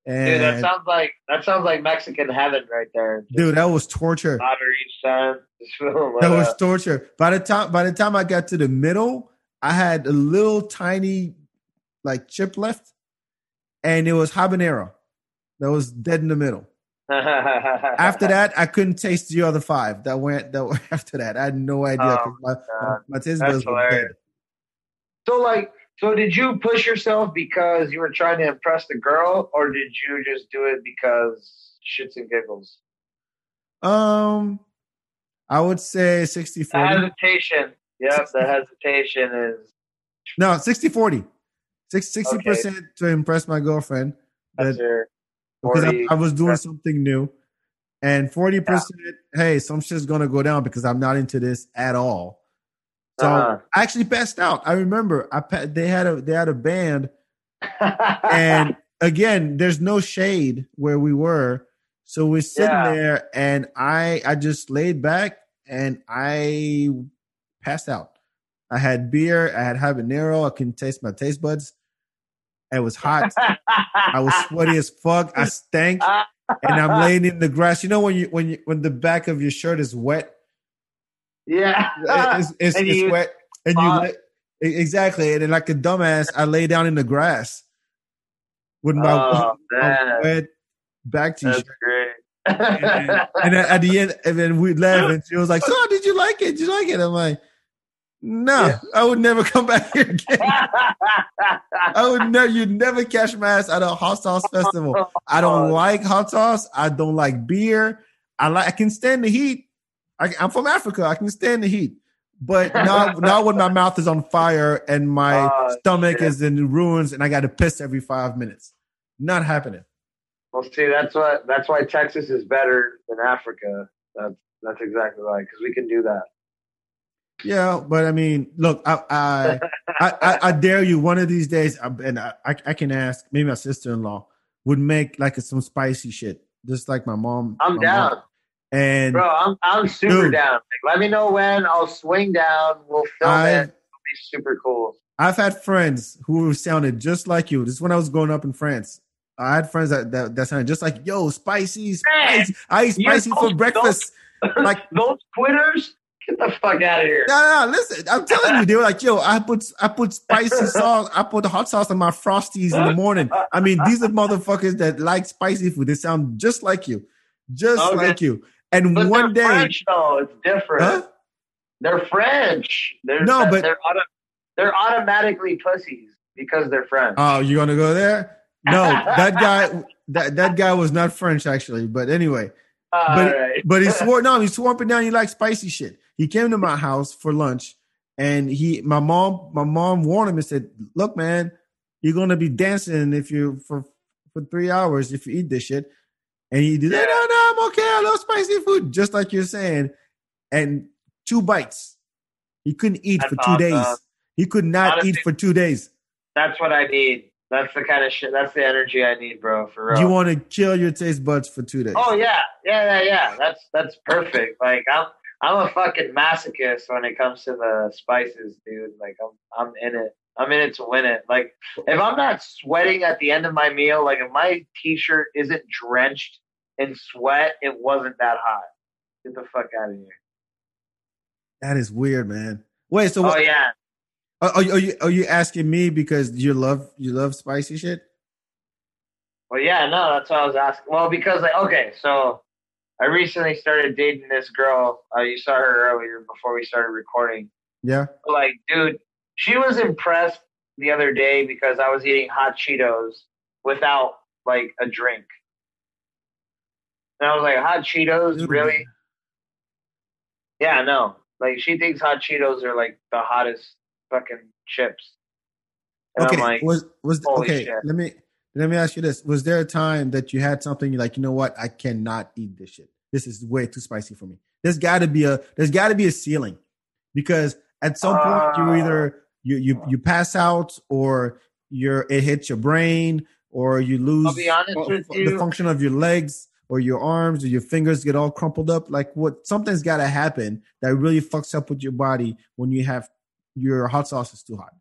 And dude, that sounds like that sounds like Mexican heaven right there. Just dude, that was torture. daughter each time. That was torture. By the time by the time I got to the middle, I had a little tiny like chip left, and it was habanero. That was dead in the middle. After that, I couldn't taste the other five that went that were after that. I had no idea. Oh, my, God. my taste buds were dead. So like, so did you push yourself because you were trying to impress the girl, or did you just do it because shits and giggles? Um, I would say 60 The 40. hesitation. Yep, the hesitation is No, 60 40. 60 percent to impress my girlfriend that, because I, I was doing something new, and 40 percent. Hey, some shit's gonna go down because I'm not into this at all. So Uh-huh. I actually passed out. I remember I they had a they had a band, and again, there's no shade where we were, so we're sitting Yeah. there, and I I just laid back and I passed out. I had beer, I had habanero, I couldn't taste my taste buds. It was hot. I was sweaty as fuck. I stank, and I'm laying in the grass. You know when you when you when the back of your shirt is wet, yeah. it's, it's, And it's you- wet, and you lay- e- exactly, and then like a dumbass, I lay down in the grass with my, Oh, my wet back t-shirt. great. And, and then at the end, and then we left, and she was like, "So, did you like it? Did you like it?" I'm like, "No, Yeah. I would never come back here again. I would never. You'd never catch my ass at a hot sauce festival. I don't oh. like hot sauce. I don't like beer. I like. I can stand the heat. I, I'm from Africa. I can stand the heat, but not not when my mouth is on fire and my Oh, stomach is in ruins and I got to piss every five minutes. Not happening. Well, see, that's what that's why Texas is better than Africa. That's that's exactly right because we can do that. Yeah, but I mean, look, I I, I, I, I dare you one of these days, and I, I I can ask. Maybe my sister in law would make like some spicy shit, just like my mom. I'm my down, mom. And bro. I'm I'm super Dude. down. Like, let me know when I'll swing down. We'll film I- it. It'll be super cool. I've had friends who sounded just like you. This is when I was growing up in France. I had friends that that, that sounded just like yo, spicy, spicy. I eat spicy for breakfast. Like Those quitters, get the fuck out of here. No, no, no, listen. I'm telling you, they were like, "Yo, I put I put spicy sauce. I put hot sauce on my frosties in the morning." I mean, these are motherfuckers that like spicy food. They sound just like you, just Okay. like you. And But one day, French, though. It's different. huh? They're French. They're, No, but- they're auto, they're automatically pussies because they're French. Oh, you gonna go there? No, that guy, that that guy was not French actually. But anyway, but right. but he swore no, he swore up and down he liked spicy shit. He came to my house for lunch, and he my mom my mom warned him and said, "Look, man, you're gonna be dancing if you for for three hours if you eat this shit." And he did, Yeah. no, no, I'm okay. I love spicy food, just like you're saying. And two bites, he couldn't eat That's for two awesome. days. He could not Honestly- eat for two days. That's what I need. That's the kind of shit. That's the energy I need, bro. For real. You want to kill your taste buds for two days? oh yeah, yeah, yeah, yeah. That's that's perfect. Like I'm I'm a fucking masochist when it comes to the spices, dude. Like I'm I'm in it. I'm in it to win it. Like if I'm not sweating at the end of my meal, like if my t-shirt isn't drenched in sweat, it wasn't that hot. Get the fuck out of here. That is weird, man. Wait, so Oh what, yeah. are, are you are you are you asking me because you love you love spicy shit? Well, yeah, no, that's what I was asking. Well, because like, okay, so I recently started dating this girl. Uh, you saw her earlier before we started recording. Yeah. Like, dude, she was impressed the other day because I was eating hot Cheetos without like a drink. And I was like, hot Cheetos, really? Yeah, no. Like, she thinks hot Cheetos are like the hottest fucking chips. And Okay. Like, was was okay? shit. Let me let me ask you this: Was there a time that you had something you're like, you know what, I cannot eat this shit. This is way too spicy for me. There's got to be a there's got to be a ceiling because at some point you Uh. either you you you pass out or you're it hits your brain or you lose I'll be honest fu- with you. the function of your legs. or your arms or your fingers get all crumpled up? Like what something's got to happen that really fucks up with your body when you have your hot sauce is too hot.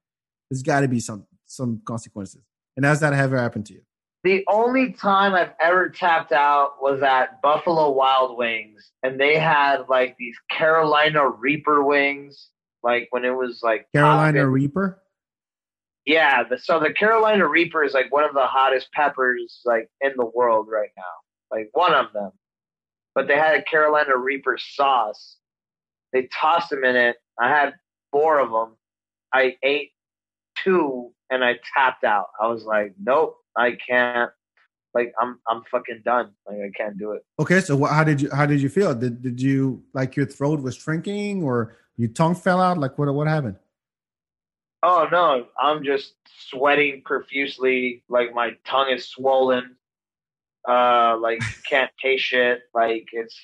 There's got to be some some consequences. And has that ever happened to you? The only time I've ever tapped out was at Buffalo Wild Wings, and they had like these Carolina Reaper wings, like when it was like Carolina poppin'. Reaper. Yeah, the, so the Carolina Reaper is like one of the hottest peppers like in the world right now, like one of them. But they had a Carolina Reaper sauce. They tossed them in it. I had four of them. I ate two and I tapped out. I was like, nope, I can't. Like I'm, I'm fucking done. Like I can't do it. Okay, so what, how did you how did you feel? Did did you like your throat was shrinking or your tongue fell out? Like what what happened? Oh no, I'm just sweating profusely. Like my tongue is swollen. Uh, like can't taste shit. Like it's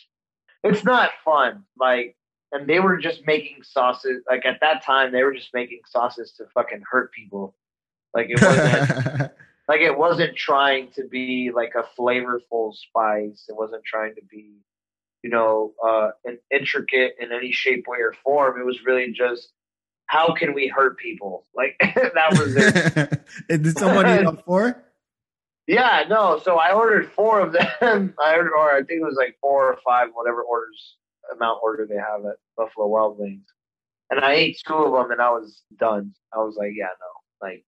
it's not fun. Like, and they were just making sauces. Like at that time, they were just making sauces to fucking hurt people. Like it wasn't like it wasn't trying to be like a flavorful spice. It wasn't trying to be, you know, uh, an intricate in any shape, way, or form. It was really just how can we hurt people? Like that was it. And did someone eat all four? Yeah, no. So I ordered four of them. I ordered, or I think it was like four or five, whatever orders amount order they have at Buffalo Wild Wings, and I ate two of them, and I was done. I was like, yeah, no, like,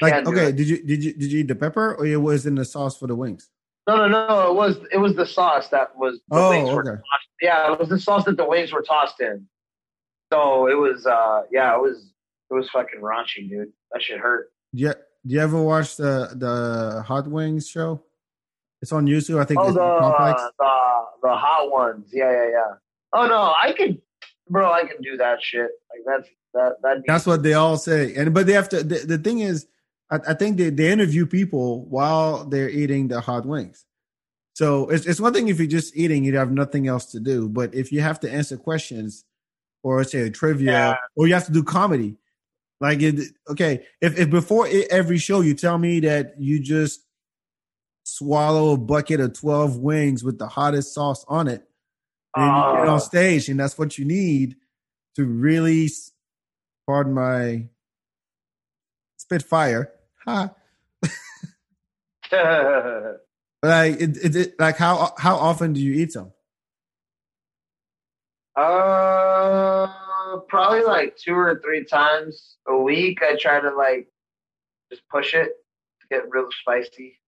Like okay, did you did you did you eat the pepper or it was in the sauce for the wings? No, no, no. It was it was the sauce that was the Oh, wings were okay. tossed. Yeah, it was the sauce that the wings were tossed in. So it was, uh yeah, it was it was fucking raunchy, dude. That shit hurt. Do you, do you ever watch the the Hot Wings show? It's on YouTube. I think Oh, the, uh, the the hot ones. Yeah, yeah, yeah. Oh no, I can, bro. I can do that shit. Like that's that that. That's what they all say. And but they have to. The, the thing is, I, I think they, they interview people while they're eating the hot wings. So it's it's one thing if you're just eating, you have nothing else to do. But if you have to answer questions, or say trivia, Yeah. or you have to do comedy, like it. Okay, if if before every show you tell me that you just swallow a bucket of twelve wings with the hottest sauce on it, and you get on ah. stage, and that's what you need to really, pardon my spit fire. Ha. Like it, it, it, like how how often do you eat them? uh, probably like two or three times a week. I try to like just push it to get real spicy.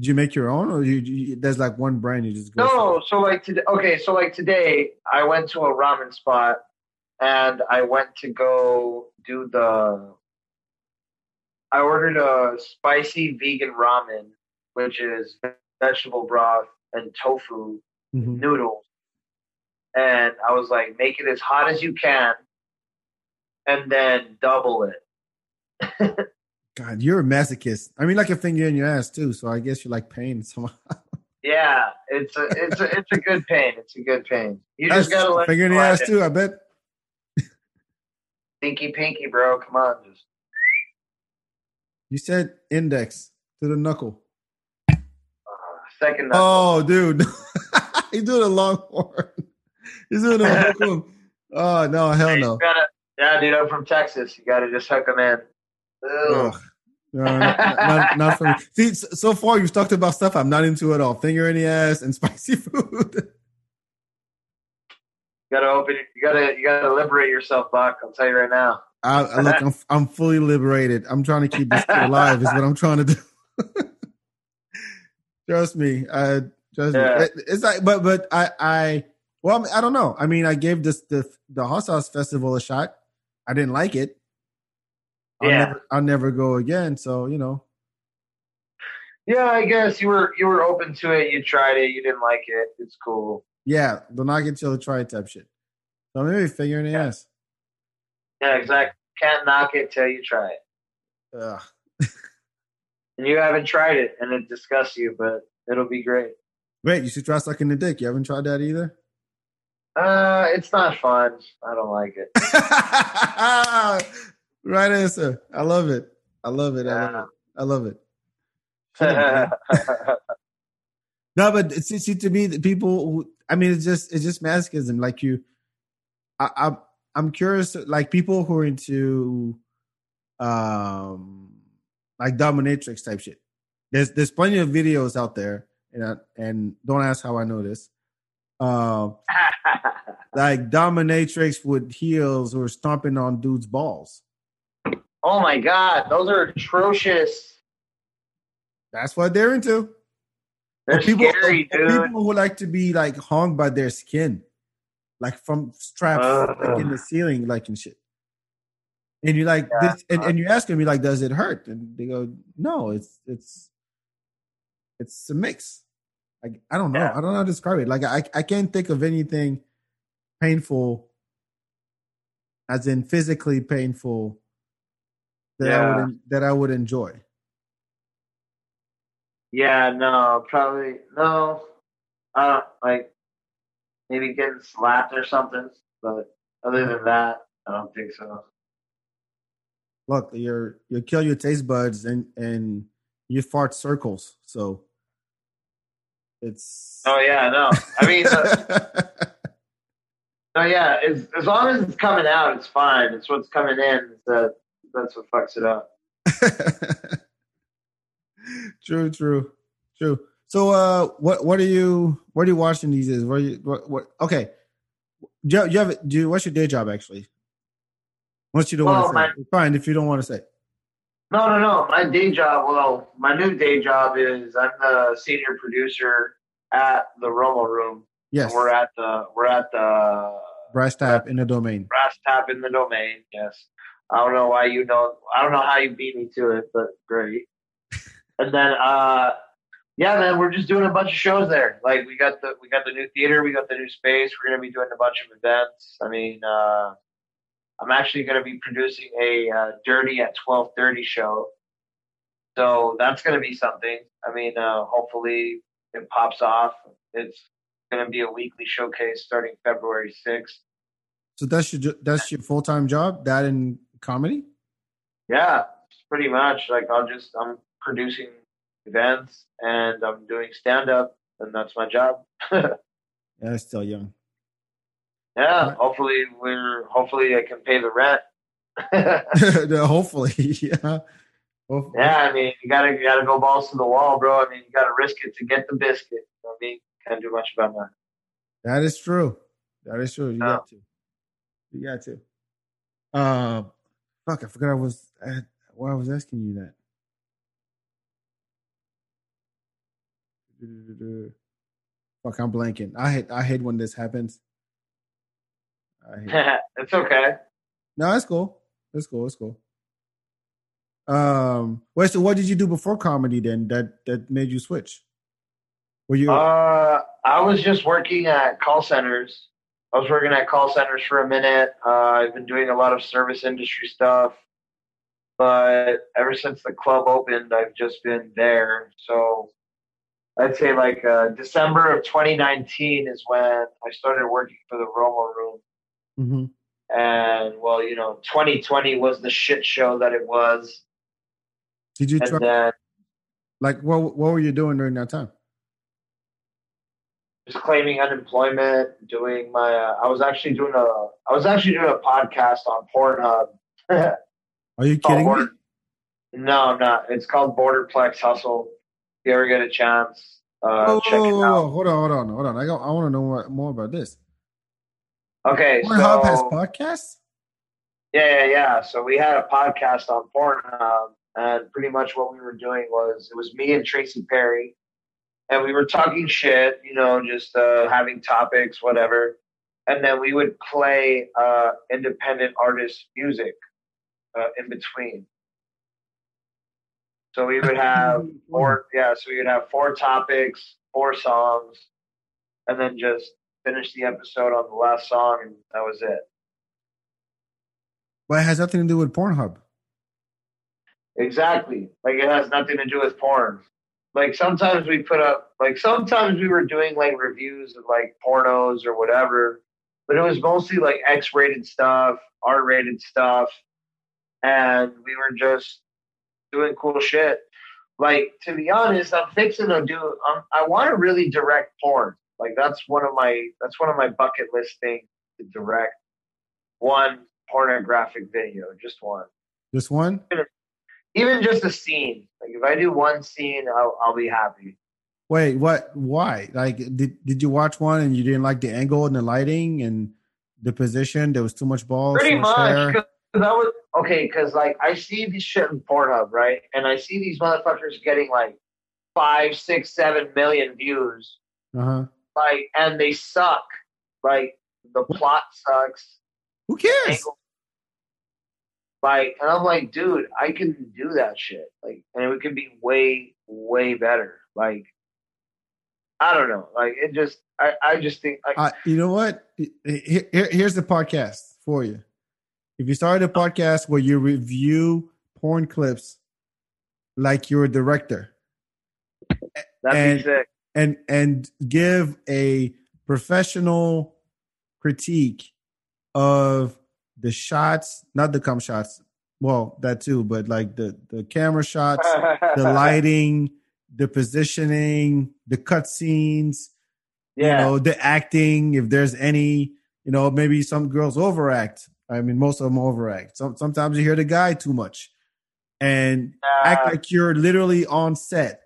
Do you make your own, or you, you there's like one brand you just go? No, so like today. Okay, so like today, I went to a ramen spot, and I went to go do the. I ordered a spicy vegan ramen, which is vegetable broth and tofu? Mhm. noodles, and I was like, make it as hot as you can, and then double it. God, you're a masochist. I mean, like a finger in your ass too. So I guess you like pain somehow. Yeah, it's a it's a it's a good pain. It's a good pain. You just gotta let finger in your ass slide. too. I bet. Stinky pinky, bro. Come on, just You said index to the knuckle. uh, second. knuckle. Oh, dude, he's doing a long horn. He's doing a hook. Oh no, hell no. gotta, yeah, dude. I'm from Texas. You gotta just hook him in. Ugh. Ugh. No, not, not, for me. See, so so far you've talked about stuff I'm not into at all. Finger in the ass and spicy food. You gotta open. You gotta. You gotta liberate yourself, Buck. I'll tell you right now. I, I look, I'm, I'm fully liberated. I'm trying to keep this kid alive. Is what I'm trying to do. trust me. I trust Yeah. me. It- it's like, but but I I well I, don't know. I mean, I gave this the the hot sauce festival a shot. I didn't like it. I'll Yeah. never, I'll never go again. So you know, Yeah, I guess you were you were open to it. You tried it. You didn't like it. It's cool. yeah, do not get till the try it type shit. So maybe finger in the ass. Yeah, exactly. Can't knock it till you try it. Ugh. And you haven't tried it, and it disgusts you, but it'll be great. Wait, you should try sucking the dick. You haven't tried that either. Uh, it's not fun. I don't like it. right answer. I love it. I love it. I love it. I love it. No, but it's, see to me, the people. Who, I mean, it's just it's just masochism. Like you, I, I I'm curious. Like people who are into, um, like dominatrix type shit. There's there's plenty of videos out there, and I, and don't ask how I know this. Uh, like dominatrix with heels are stomping on dudes' balls. oh my god, those are atrocious. That's what they're into. They're people, scary, dude. people who like to be like hung by their skin, like from straps Uh. like in the ceiling, like and shit. And you're like, Yeah. this, and, and you ask them, you're like, does it hurt? And they go, no, it's it's it's a mix. Like I don't know, Yeah. I don't know how to describe it. Like I I can't think of anything painful, as in physically painful, that I would that I would enjoy. Yeah, no, probably no. Uh, like maybe getting slapped or something, but other than that, I don't think so. look, you're you kill your taste buds and and you fart circles. So it's Oh yeah, no. I mean, uh, no, yeah. As as long as it's coming out, it's fine. It's what's coming in that that's what fucks it up. true, true, true. So, uh, what what are you what are you watching these days? What are you what, what okay? Do you, you have do you, what's your day job actually? Once you don't Well, want to say, it. fine. If you don't want to say, No, no, no. My day job, well, my new day job is I'm the senior producer at the Romo Room. yes, We're at the we're at the brass tap in the domain. brass tap in the domain. Yes. I don't know why you know. I don't know how you beat me to it, but great. and then, uh, yeah, man, we're just doing a bunch of shows there. Like we got the we got the new theater, we got the new space. We're gonna be doing a bunch of events. I mean, uh, I'm actually gonna be producing a uh, Dirty at 12:30 show. So that's gonna be something. I mean, uh, hopefully it pops off. It's gonna be a weekly showcase starting February 6th. So that's your that's your full time job. That in comedy. Yeah, pretty much. Like I'll just I'm producing events and I'm doing stand up and that's my job. yeah, still young. Yeah. Hopefully we're hopefully I can pay the rent. No, Hopefully, yeah. Hopefully. yeah, I mean you gotta you gotta go balls to the wall, bro. I mean you gotta risk it to get the biscuit. I mean? Can't do much about that. That is true. That is true. You No. got to. You got to. Uh, fuck! I forgot I was. I, why I was asking you that. Fuck! I'm blanking. I hate. I hate when this happens. I hate. it's okay. no, it's cool. It's cool. It's cool. Um. Wait. So, what did you do before comedy? Then that that made you switch. Were you? Uh, I was just working at call centers. I was working at call centers for a minute. Uh, I've been doing a lot of service industry stuff, but ever since the club opened, I've just been there. So I'd say like uh, December of 2019 is when I started working for the Romo Room. Mhm. And well, you know, 2020 was the shit show that it was, Did you and try? then Like, what what were you doing during that time? just claiming unemployment, doing my. Uh, I was actually doing a. I was actually doing a podcast on Pornhub. Are you kidding me? Border- No, I'm not. It's called Borderplex Hustle. You ever get a chance, uh, Whoa, check it out. hold on, hold on, hold on. I got, I want to know more, more about this. Okay, Pornhub has so podcasts. yeah, yeah, yeah. So we had a podcast on Pornhub, and pretty much what we were doing was it was me and Tracy Perry, and we were talking shit, you know, just uh, having topics, whatever, and then we would play uh, independent artist music uh, in between. So we would have four, yeah. So we would have four topics, four songs, and then just finish the episode on the last song, and that was it. But it has nothing to do with Pornhub. Exactly. Like it has nothing to do with porn. Like sometimes we put up, like sometimes we were doing like reviews of like pornos or whatever, but it was mostly like X-rated stuff, R-rated stuff, and we were just doing cool shit. like to be honest, I'm fixing to do. Um, I want to really direct porn. Like that's one of my that's one of my bucket list things to direct one pornographic video, just one. Just one? Even just a scene. Like if I do one scene, I'll, I'll be happy. Wait, what? Why? Like, did did you watch one and you didn't like the angle and the lighting and the position? There was too much balls. Pretty much. much. hair? 'cause that was okay. Because like I see this shit in Pornhub, right? And I see these motherfuckers getting like five, six, seven million views. Uh-huh. Like, and they suck. Like the plot sucks. Who cares? Like, and I'm like, dude, I can do that shit. Like, and it could be way, way better. Like, I don't know. Like, it just, I, I just think, like, Uh, you know what? Here- here's the podcast for you. If you started a podcast where you review porn clips like you're a director that'd and- be sick. and and give a professional critique of the shots, not the cum shots. Well, that too, but like the the camera shots, the lighting, the positioning, the cut scenes, yeah. you know, the acting, if there's any, you know, maybe some girls overact. I mean, most of them overact. Some, sometimes you hear the guy too much and act Uh, like you're literally on set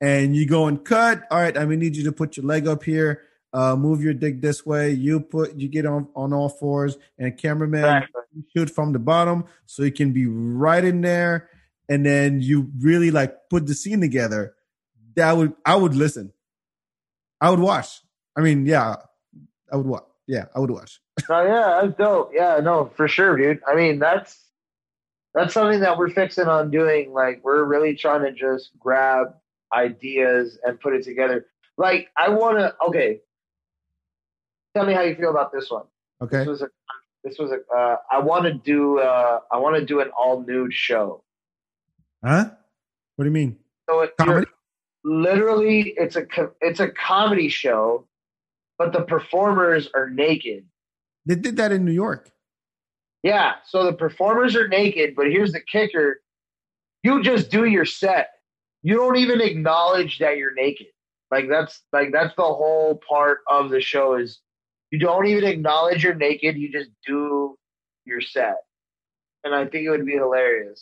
and you go and cut. All right, I'm gonna need you to put your leg up here, uh, move your dick this way. You put, you get on, on all fours and cameraman exactly. shoot from the bottom so you can be right in there and then you really like put the scene together that would i would listen i would watch i mean yeah i would watch yeah i would watch No, yeah, that's dope. Yeah, no, for sure, dude. I mean, that's that's something that we're fixing on doing. Like, we're really trying to just grab ideas and put it together. Like, I want to. Okay, tell me how you feel about this one. okay This was a. This was a. Uh, I want to do. Uh, I want to do an all nude show. huh what do you mean So it, comedy literally, it's a it's a comedy show, but the performers are naked. they did that in new york Yeah, so the performers are naked, but here's the kicker. You just do your set. You don't even acknowledge that you're naked. Like that's like that's the whole part of the show is you don't even acknowledge you're naked, you just do your set. And I think it would be hilarious.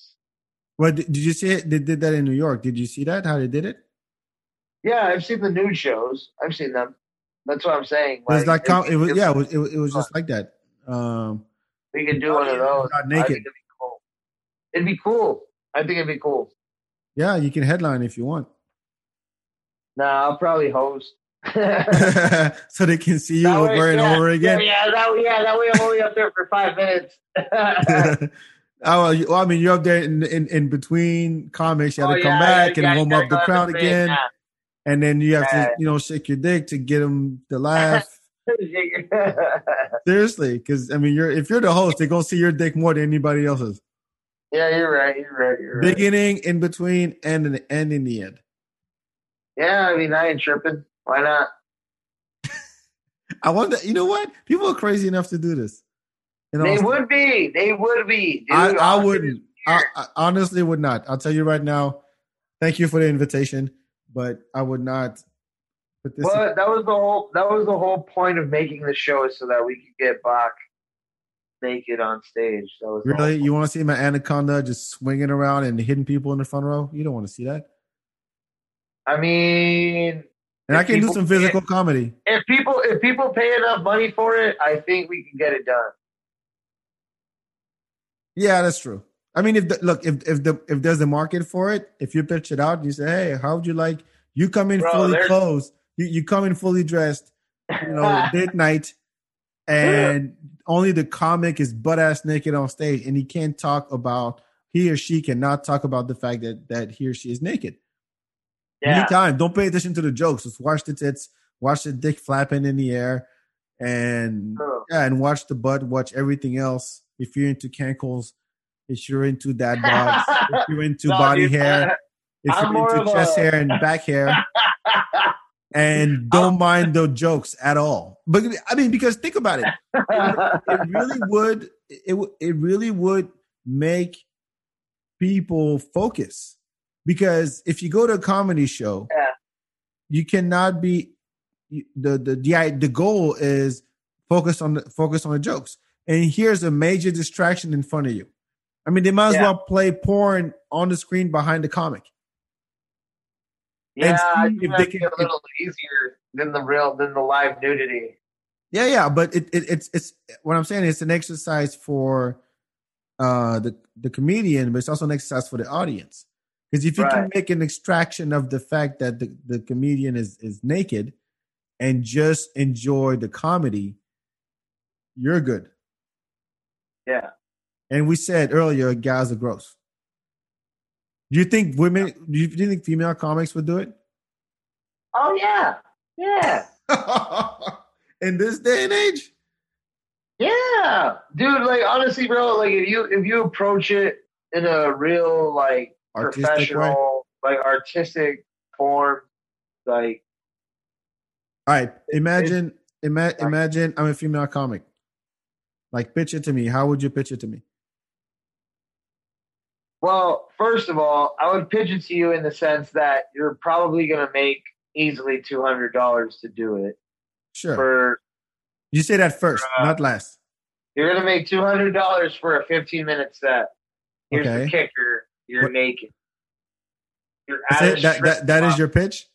what did, did you see it they did that in new york did you see that how they did it Yeah, I've seen the nude shows. I've seen them. That's what I'm saying. like com- it was yeah it was, it was, it was just like that um we could do one of those. Not naked. it'd be cool. It'd be cool. I think it'd be cool. yeah you can headline if you want Nah, I'll probably host. so they can see you That way- over and yeah, over again Yeah, yeah, that, yeah, that way I'm only up there for five minutes. oh, well, you- well, I mean, you're up there in, in, in between comics. You have Oh, to come yeah, back and warm up the crowd at the same again. And then you have to, you know, shake your dick to get them to laugh. Seriously, because I mean, you're if you're the host, they're gonna see your dick more than anybody else's. yeah, you're right. You're right. You're right. Beginning, in between, and in the, and in the end. Yeah, I mean, I ain't tripping. Why not? I wonder. You know what? People are crazy enough to do this. You know, They would be. They would be. Dude, I, I wouldn't. I, I honestly would not. I'll tell you right now. Thank you for the invitation, but I would not. Put this. Well, that was the whole. That was the whole point of making the show, is so that we could get Bak naked on stage. That was Really? You want to see my anaconda just swinging around and hitting people in the front row? You don't want to see that. I mean, And I can do some physical comedy. if people if people pay enough money for it, I think we can get it done. Yeah, that's true. I mean, if the, look, if if the if there's a market for it, if you pitch it out, and you say, "Hey, how would you like?" You come in Bro, fully there's- clothed. You you come in fully dressed. You know, date night, and only the comic is butt ass naked on stage, and he can't talk about he or she cannot talk about the fact that that he or she is naked. yeah. Anytime, don't pay attention to the jokes. Just watch the tits, watch the dick flapping in the air, and yeah, and watch the butt. Watch everything else. If you're into cankles, if you're into dad bods, if you're into No, body dude, hair, if I'm you're into chest a- hair and back hair, and don't mind the jokes at all. But I mean, because think about it, it really would. It it really would make people focus because if you go to a comedy show, Yeah. you cannot be the the the the goal is focus on the focus on the jokes. And here's a major distraction in front of you. I mean, they might as Yeah. well play porn on the screen behind the comic. Yeah, I think if they that'd can- be a little easier than the real than the live nudity. Yeah, yeah, but it, it it's it's what I'm saying. It's an exercise for uh the the comedian, but it's also an exercise for the audience. Because if you can make an extraction of the fact that the, the comedian is is naked and just enjoy the comedy, you're good. Yeah. And we said earlier, guys are gross. Do you think women? Do you, do you think female comics would do it? Oh yeah. Yeah. In this day and age, Yeah. Dude, like honestly, bro, like if you if you approach it in a real like artistic way. professional, like artistic form, like All right. Imagine, ima- imagine I'm a female comic. Like, pitch it to me. How would you pitch it to me? Well, first of all, I would pitch it to you in the sense that you're probably gonna make easily two hundred dollars to do it. Sure. For you say that first, Uh, not last. you're gonna make two hundred dollars for a fifteen minute set. Here's Okay. the kicker: you're What- naked. You're at that, strip that, that is your pitch?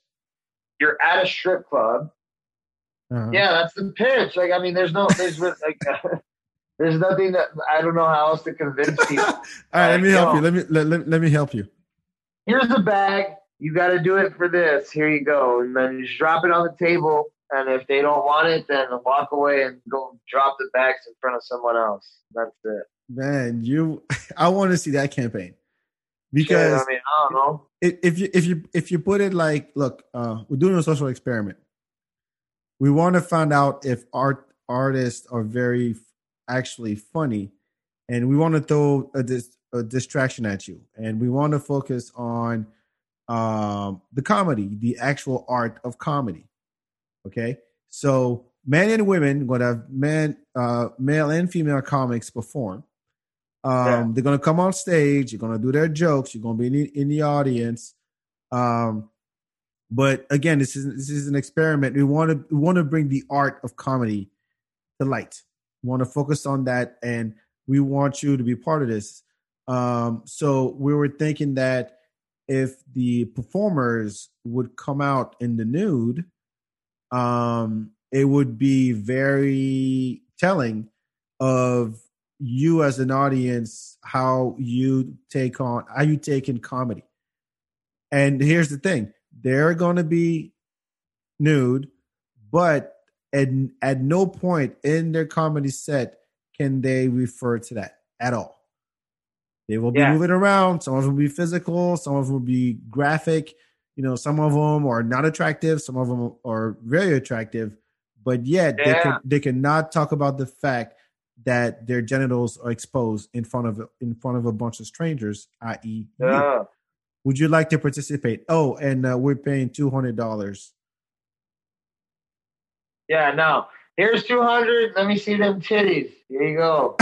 You're at a strip club. Uh-huh. Yeah, that's the pitch. Like, I mean, there's no, there's re- like, there's nothing that I don't know how else to convince people. All right, let me help Yo. you. Let me let, let, let me help you. Here's a bag. You got to do it for this. Here you go, and then you just drop it on the table. And if they don't want it, then walk away and go drop the bags in front of someone else. That's it. Man, you I want to see that campaign. Because I mean, I don't know. if if you if you if you put it like, look, uh, we're doing a social experiment. We want to find out if art artists are very actually funny, and we want to throw a, dis, a distraction at you, and we want to focus on um, the comedy, the actual art of comedy. Okay, so men and women going to have men, uh, male and female comics perform. Um, Yeah. They're gonna come on stage. You're gonna do their jokes. You're gonna be in the, in the audience. Um, but again, this is this is an experiment. We want to we want to bring the art of comedy to light. Want to focus on that, and we want you to be part of this. Um, so we were thinking that if the performers would come out in the nude, um, it would be very telling of you as an audience how you take on how you take in comedy. And here's the thing: they're going to be nude, but at at no point in their comedy set can they refer to that at all. They will be Yeah. moving around. Some of them will be physical. Some of them will be graphic. You know, some of them are not attractive. Some of them are very attractive. But yet they can they cannot talk about the fact that their genitals are exposed in front of in front of a bunch of strangers, i.e., Yeah. Would you like to participate? Oh, and uh, we're paying two hundred dollars. Yeah, no. Here's 200. Let me see them titties. Here you go.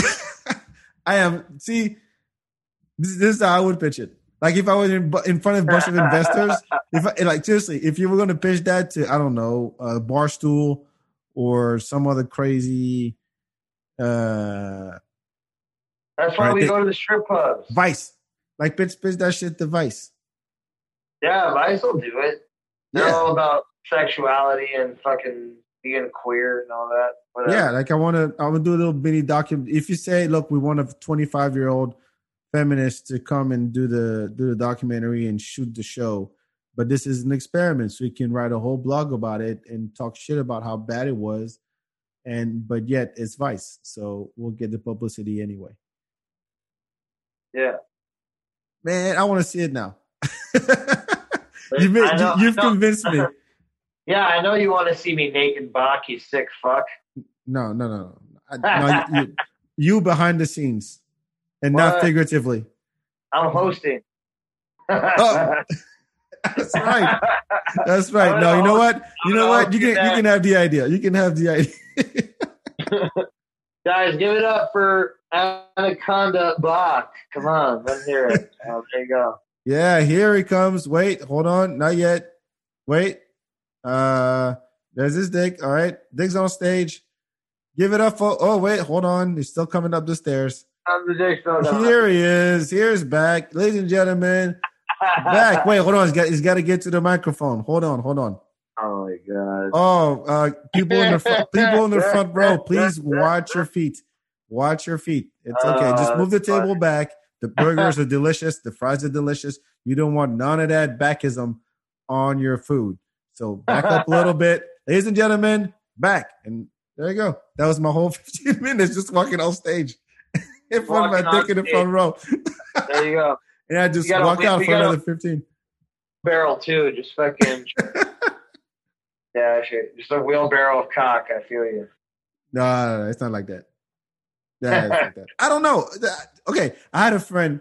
I am see. This, this is how I would pitch it. Like if I was in, in front of a bunch of investors, if I, like seriously, if you were going to pitch that to I don't know, uh, Barstool or some other crazy uh That's why Right, we they- go to the strip clubs. Vice, like pitch pitch that shit to Vice. Yeah, Vice will do it. They're Yeah. all about sexuality and fucking being queer and all that. Whatever. Yeah, like I want to, I want to do a little mini document. If you say, look, we want a 25 year old feminist to come and do the do the documentary and shoot the show, but this is an experiment, so we can write a whole blog about it and talk shit about how bad it was, and but yet it's Vice, so we'll get the publicity anyway. Yeah. Man, I want to see it now. you made, I know- you, you've I know. convinced me. Yeah, I know you want to see me naked Bak, you sick fuck. No, no, no, no. I- no you, you, behind the scenes, and not figuratively. I'm hosting. Oh. That's right. That's right. No, you know what? You know what? You can you can have the idea. You can have the idea. Guys, give it up for Anaconda Bak. Come on, let's hear it. Oh, there you go. Yeah, here he comes. Wait, hold on, not yet. Wait. Uh there's his dick. All right. Dick's on stage. Give it up for oh wait, hold on. He's still coming up the stairs. The dick so down. Here he is. Here's Bak. Ladies and gentlemen. Bak. Wait, hold on. He's got he's got to get to the microphone. Hold on, hold on. Oh my god. Oh, uh, people in the front, people in the front row, please watch your feet. Watch your feet. It's okay. Just Uh, move the table back. The burgers are delicious. The fries are delicious. You don't want none of that backism on your food. So back up a little bit, ladies and gentlemen. Back and there you go. That was my whole 15 minutes just walking off stage in front of my dick in the front row, There you go. and I just walked out for another 15. Barrel too. Just fucking. yeah, shit. Just a wheelbarrow of cock. I feel you. No, no, no, it's not like that. Like that. I don't know. Okay, I had a friend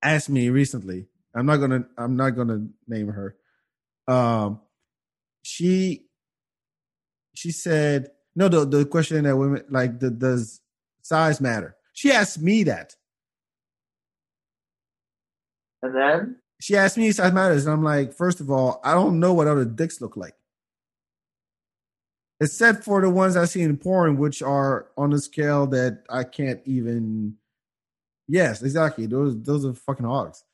ask me recently. I'm not gonna. I'm not gonna name her. Um, she she said no. The the question that women like the does size matter? She asked me that. And then. She asked me size matters, and I'm like, first of all, I don't know what other dicks look like. Except for the ones I see in porn, which are on a scale that I can't even. Yes, exactly. Those those are fucking hogs,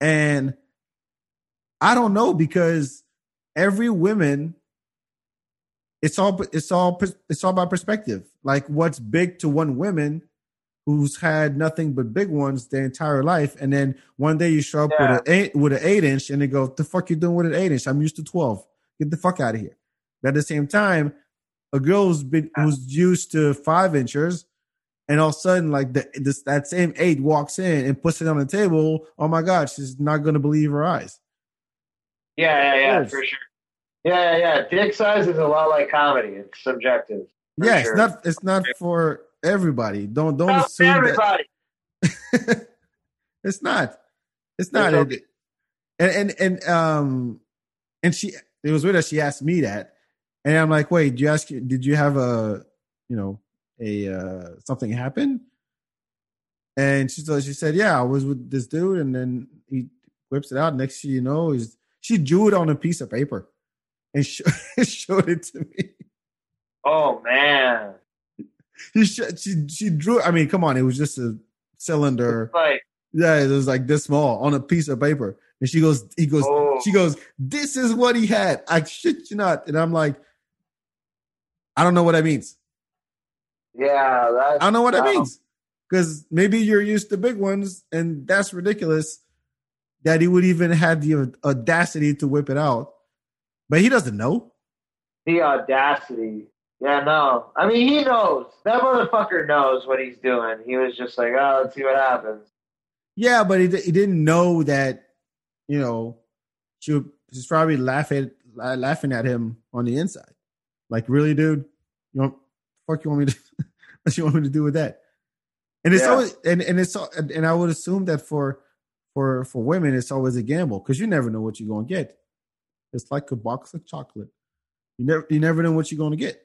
and I don't know because every woman, it's all it's all it's all about perspective. Like what's big to one woman who's had nothing but big ones their entire life, and then one day you show up Yeah. with an eight with an eight inch, and they go, "The fuck you doing with an eight inch? I'm used to twelve. Get the fuck out of here." But at the same time, a girl who's been who's used to five inches, and all of a sudden, like the, this that same eight walks in and puts it on the table. Oh my god, she's not gonna believe her eyes. Yeah, yeah, yeah, for sure. Yeah, yeah, yeah. Dick size is a lot like comedy. It's subjective. Yeah, sure. it's not it's not for everybody. Don't don't Not assume that. everybody. it's not. It's not. It's It- and and and um and she it was weird that she asked me that, and I'm like, wait, did you ask? Did you have a you know a uh something happen? And she so she said, yeah, I was with this dude, and then he whips it out. Next thing you know, is she drew it on a piece of paper and sh- showed it to me. Oh man. She, sh- she she drew. I mean, come on, it was just a cylinder. Like, Yeah, it was like this small on a piece of paper. And she goes, he goes, Oh. she goes, this is what he had. I shit you not. And I'm like, I don't know what that means. yeah, that's I don't know what that means. Because maybe you're used to big ones, and that's ridiculous that he would even have the audacity to whip it out. But he doesn't know. The audacity. Yeah, no. I mean, he knows. That motherfucker knows what he's doing. He was just like, oh, let's see what happens. Yeah, but he, he didn't know that, you know, she would, she's probably laughing laughing at him on the inside. Like, really, dude? You want fuck you want me to what you want me to do with that? And it's Yeah. always and, and it's and I would assume that for for for women it's always a gamble because you never know what you're gonna get. It's like a box of chocolate. You never you never know what you're gonna get.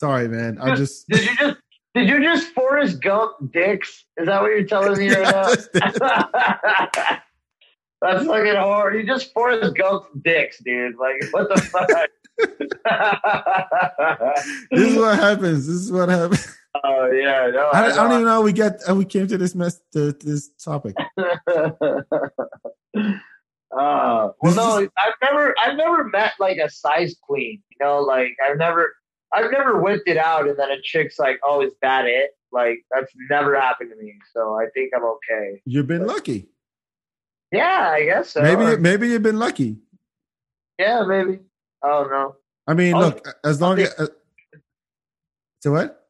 Sorry, man. I just Did you just did you just Forrest Gump dicks? Is that what you're telling me right now? That's fucking horror. You just Forrest Gump dicks, dude. Like, what the fuck? this is what happens. This is what happens. Oh yeah, no. I, I don't even know how we get how we came to this mess to, to this topic. Uh, well, no, I've never, I've never met like a size queen. You know, like I've never, I've never whipped it out, and then a chick's like, "Oh, is that it?" Like that's never happened to me. So I think I'm okay. You've been lucky. Yeah, I guess so. Maybe Or- maybe you've been lucky. yeah, maybe. Oh no, I mean, I'll- look, as long as uh, so what?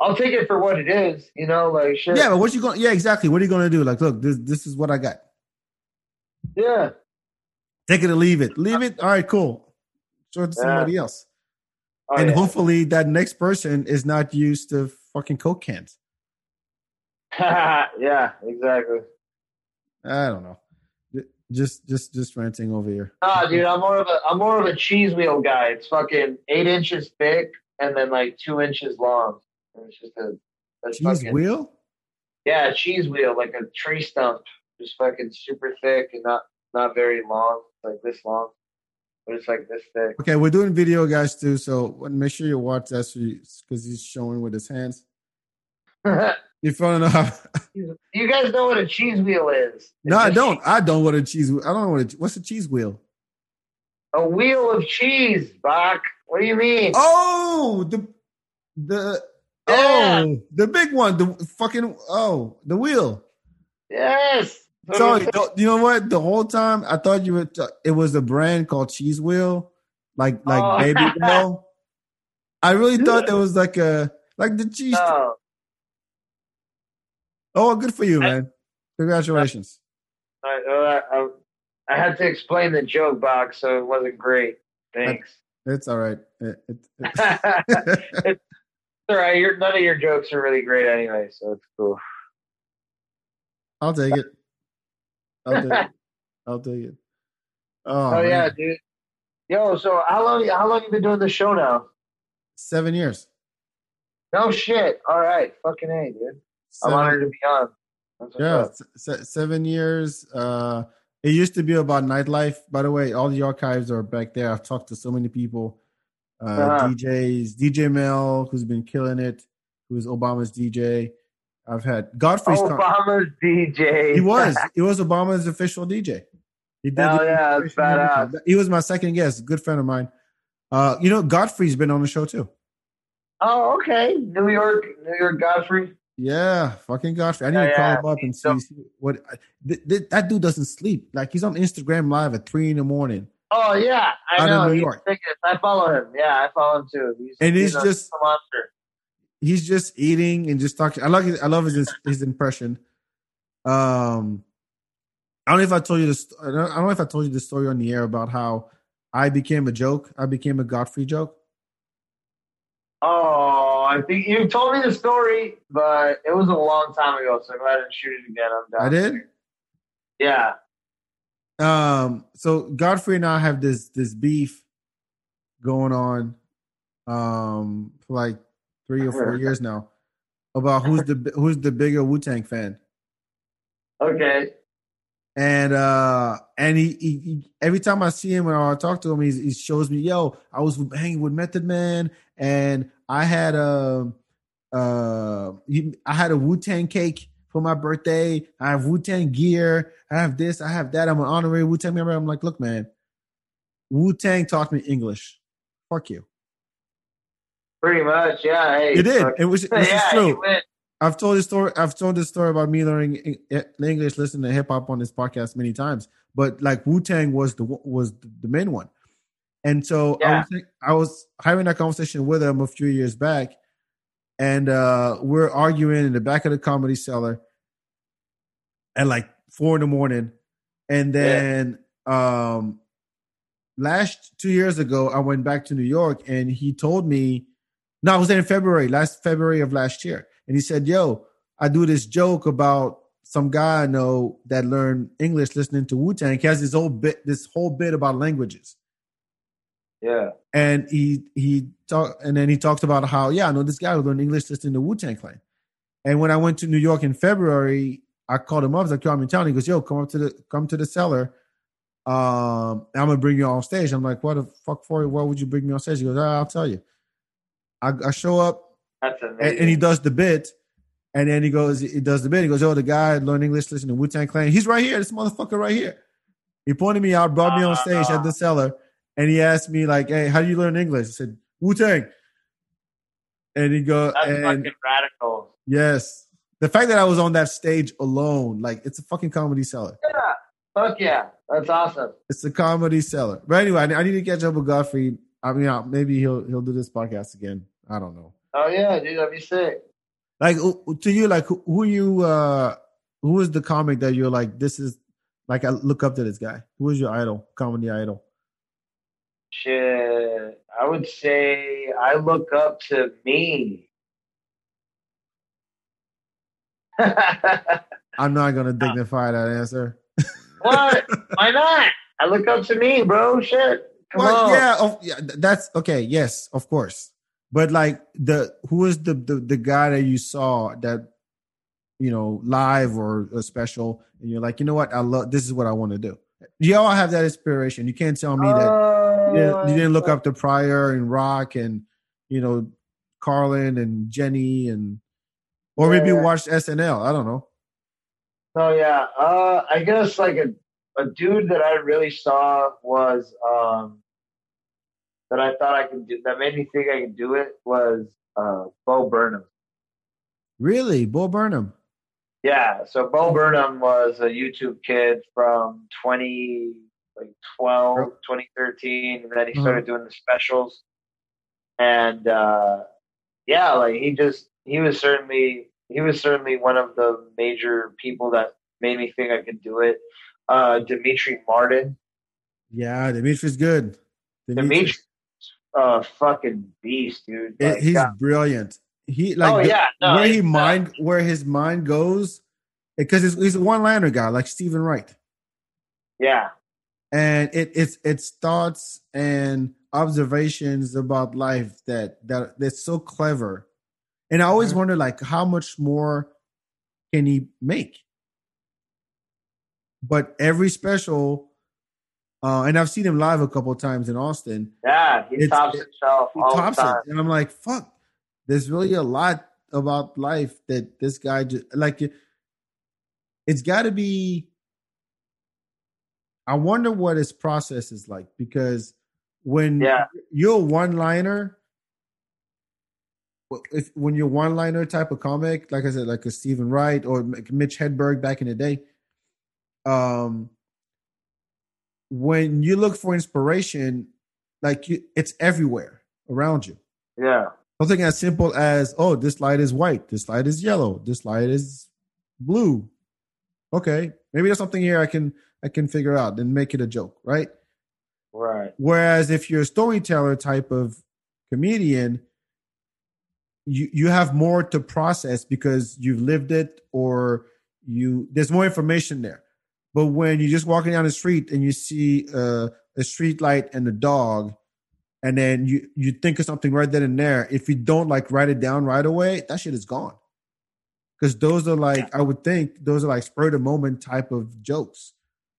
I'll take it for what it is. You know, like shit. Yeah, but what you going? Yeah, exactly. What are you going to do? Like, look, this this is what I got. yeah. Take it or leave it. Leave uh, it. All right, cool. Show it to Yeah. somebody else, Oh, and yeah. hopefully that next person is not used to fucking coke cans. yeah, exactly. I don't know. Just just just ranting over here. Nah, dude, I'm more of a I'm more of a cheese wheel guy. It's fucking eight inches thick and then like two inches long. It's just a that's Cheese fucking, wheel. Yeah, a cheese wheel, like a tree stump, just fucking super thick and not not very long, like this long, but it's like this thick. Okay, we're doing video, guys, too. So make sure you watch that because he's showing with his hands. You to know you guys know what a cheese wheel is? It's no, I don't. I don't what a cheese. I don't know what. A, what's a cheese wheel? A wheel of cheese, Bak. What do you mean? Oh, the the Yeah. oh the big one. The fucking oh the wheel. Yes. Sorry, you know what? The whole time I thought you were. T- it was a brand called Cheese Wheel, like like Oh. Baby Wheel. I really thought there was like a like the cheese. Oh, Oh, good for you, man! Congratulations. I, uh, I, I had to explain the joke box, so it wasn't great. Thanks. It's all right. It- it- it's it- all right. Your, none of your jokes are really great anyway, so it's cool. I'll take it. I'll take it. I'll take it. Oh, Oh, yeah, dude. Yo, so how long? How long you been doing the show now? seven years. No shit. All right, fucking a, dude. I'm honored to be on. Yeah, se- seven years. Uh, it used to be about nightlife. By the way, all the archives are back there. I've talked to so many people, uh, Uh-huh. DJs, DJ Mel, who's been killing it, who's Obama's DJ. I've had Godfrey's. con- Obama's DJ. he was. He was Obama's official DJ. He did. Hell yeah, that's badass. He was my second guest. Good friend of mine. Uh, you know, Godfrey's been on the show too. oh, okay. New York, New York Godfrey. Yeah, fucking Godfrey. I need Yeah, to call yeah. him up and see see what th- th- that dude doesn't sleep. Like he's on Instagram live at three in the morning, Oh yeah, I Out of know. New He's York. biggest. I follow him. Yeah, I follow him too. He's, And he's a just- monster. he's just eating and just talking. I like his, I love his his impression. Um, I don't know if I told you this. I don't, I don't know if I told you the story on the air about how I became a joke. I became a Godfrey joke. Oh, I think you told me the story, but it was a long time ago. So go ahead and shoot it again. I'm done. I did. Yeah. Um, so Godfrey and I have this this beef going on, um, for like three or four years now about who's the who's the bigger Wu Tang fan. Okay. And uh and he, he, he every time I see him or I talk to him, he's, he shows me, yo, I was hanging with Method Man, and I had a uh I had a Wu Tang cake for my birthday. I have Wu Tang gear. I have this. I have that. I'm an honorary Wu Tang member. I'm like, look, man, Wu Tang taught me English. Fuck you. Pretty much. Yeah. Hey, You did. fuck- It was. This yeah, true. I've told this story. I've told this story about me learning English, listening to hip hop on this podcast many times. But like Wu Tang was the was the main one, and so I was I was having that conversation with him a few years back, and uh we're arguing in the back of the comedy cellar at like four in the morning, and then um last two years ago I went back to New York, and he told me no, I was there in February, last February of last year. And he said, Yo, I do this joke about some guy I know that learned English listening to Wu Tang. He has this whole bit, this whole bit about languages. Yeah. And he he talk and then he talks about how, yeah, I know this guy who learned English listening to Wu Tang Clan. And when I went to New York in February, I called him up. I was like, yo, I'm in town. He goes, yo, come up to the come to the cellar. Um, I'm gonna bring you on stage. I'm like, what the fuck for? Why would you bring me on stage? He goes, ah, I'll tell you. I, I show up and, and he does the bit, and then he goes, he does the bit. He goes, "Oh, the guy learned English listening to Wu Tang Clan. He's right here. This motherfucker right here." He pointed me out, brought me on stage at the cellar, and he asked me like, "Hey, how do you learn English?" I said, "Wu Tang." And he go, That's and fucking radical. yes, the fact that I was on that stage alone, like it's a fucking comedy cellar. Yeah. Fuck yeah. That's awesome. It's a comedy cellar. But anyway, I, need to catch up with Godfrey. I mean, uh, maybe he'll he'll do this podcast again. I don't know. Oh yeah, dude, that'd be sick. like to you like who, who you uh who is the comic that you're like this is like i look up to this guy who is your idol comedy idol Shit. I would say I look up to me. i'm not gonna dignify that answer what? Why not? I look up to me, bro. Shit. Come well, on. yeah, oh, yeah that's okay yes of course but like the who is the, the the guy that you saw that you know, live or a special, and you're like, you know what, I love this is what I want to do. You all have that inspiration. You can't tell me that Uh, you didn't, you didn't look up to Pryor and Rock and you know Carlin and Jenny and or maybe Yeah. watched SNL. I don't know. Oh yeah, uh, I guess like a a dude that I really saw was um that I thought I could do that made me think I could do it was uh Bo Burnham. Really, Bo Burnham. Yeah, so Bo Burnham was a YouTube kid from 20 like 12, 2013, and then he started doing the specials. And uh yeah, like he just he was certainly he was certainly one of the major people that made me think I could do it. Uh Demetri Martin. Yeah, Demetri's good. Dimitri uh fucking beast, dude. Like, he's God. brilliant. He like oh yeah, no, where he uh, mind where his mind goes because he's, he's a one liner guy like Steven Wright, yeah. and it, it's it's thoughts and observations about life that that that's so clever, and I always Mhm. wonder like how much more can he make? But every special, uh, and I've seen him live a couple of times in Austin. Yeah, he tops himself he all tops the time. it, and I'm like, fuck. There's really a lot about life that this guy just like. it- It's got to be. I wonder what his process is like because when Yeah. you're a one-liner, if when you're one-liner type of comic, like I said, like a Steven Wright or Mitch Hedberg back in the day, um, when you look for inspiration, like you, it's everywhere around you. Yeah. Something as simple as, oh, this light is white, this light is yellow, this light is blue. Okay, maybe there's something here I can I can figure out and make it a joke, right? Right. Whereas if you're a storyteller type of comedian, you you have more to process because you've lived it or you there's more information there. But when you're just walking down the street and you see uh, a street light and a dog, and then you you think of something right then and there, if you don't like write it down right away, that shit is gone. Because those are like I would think those are like spur of the moment type of jokes.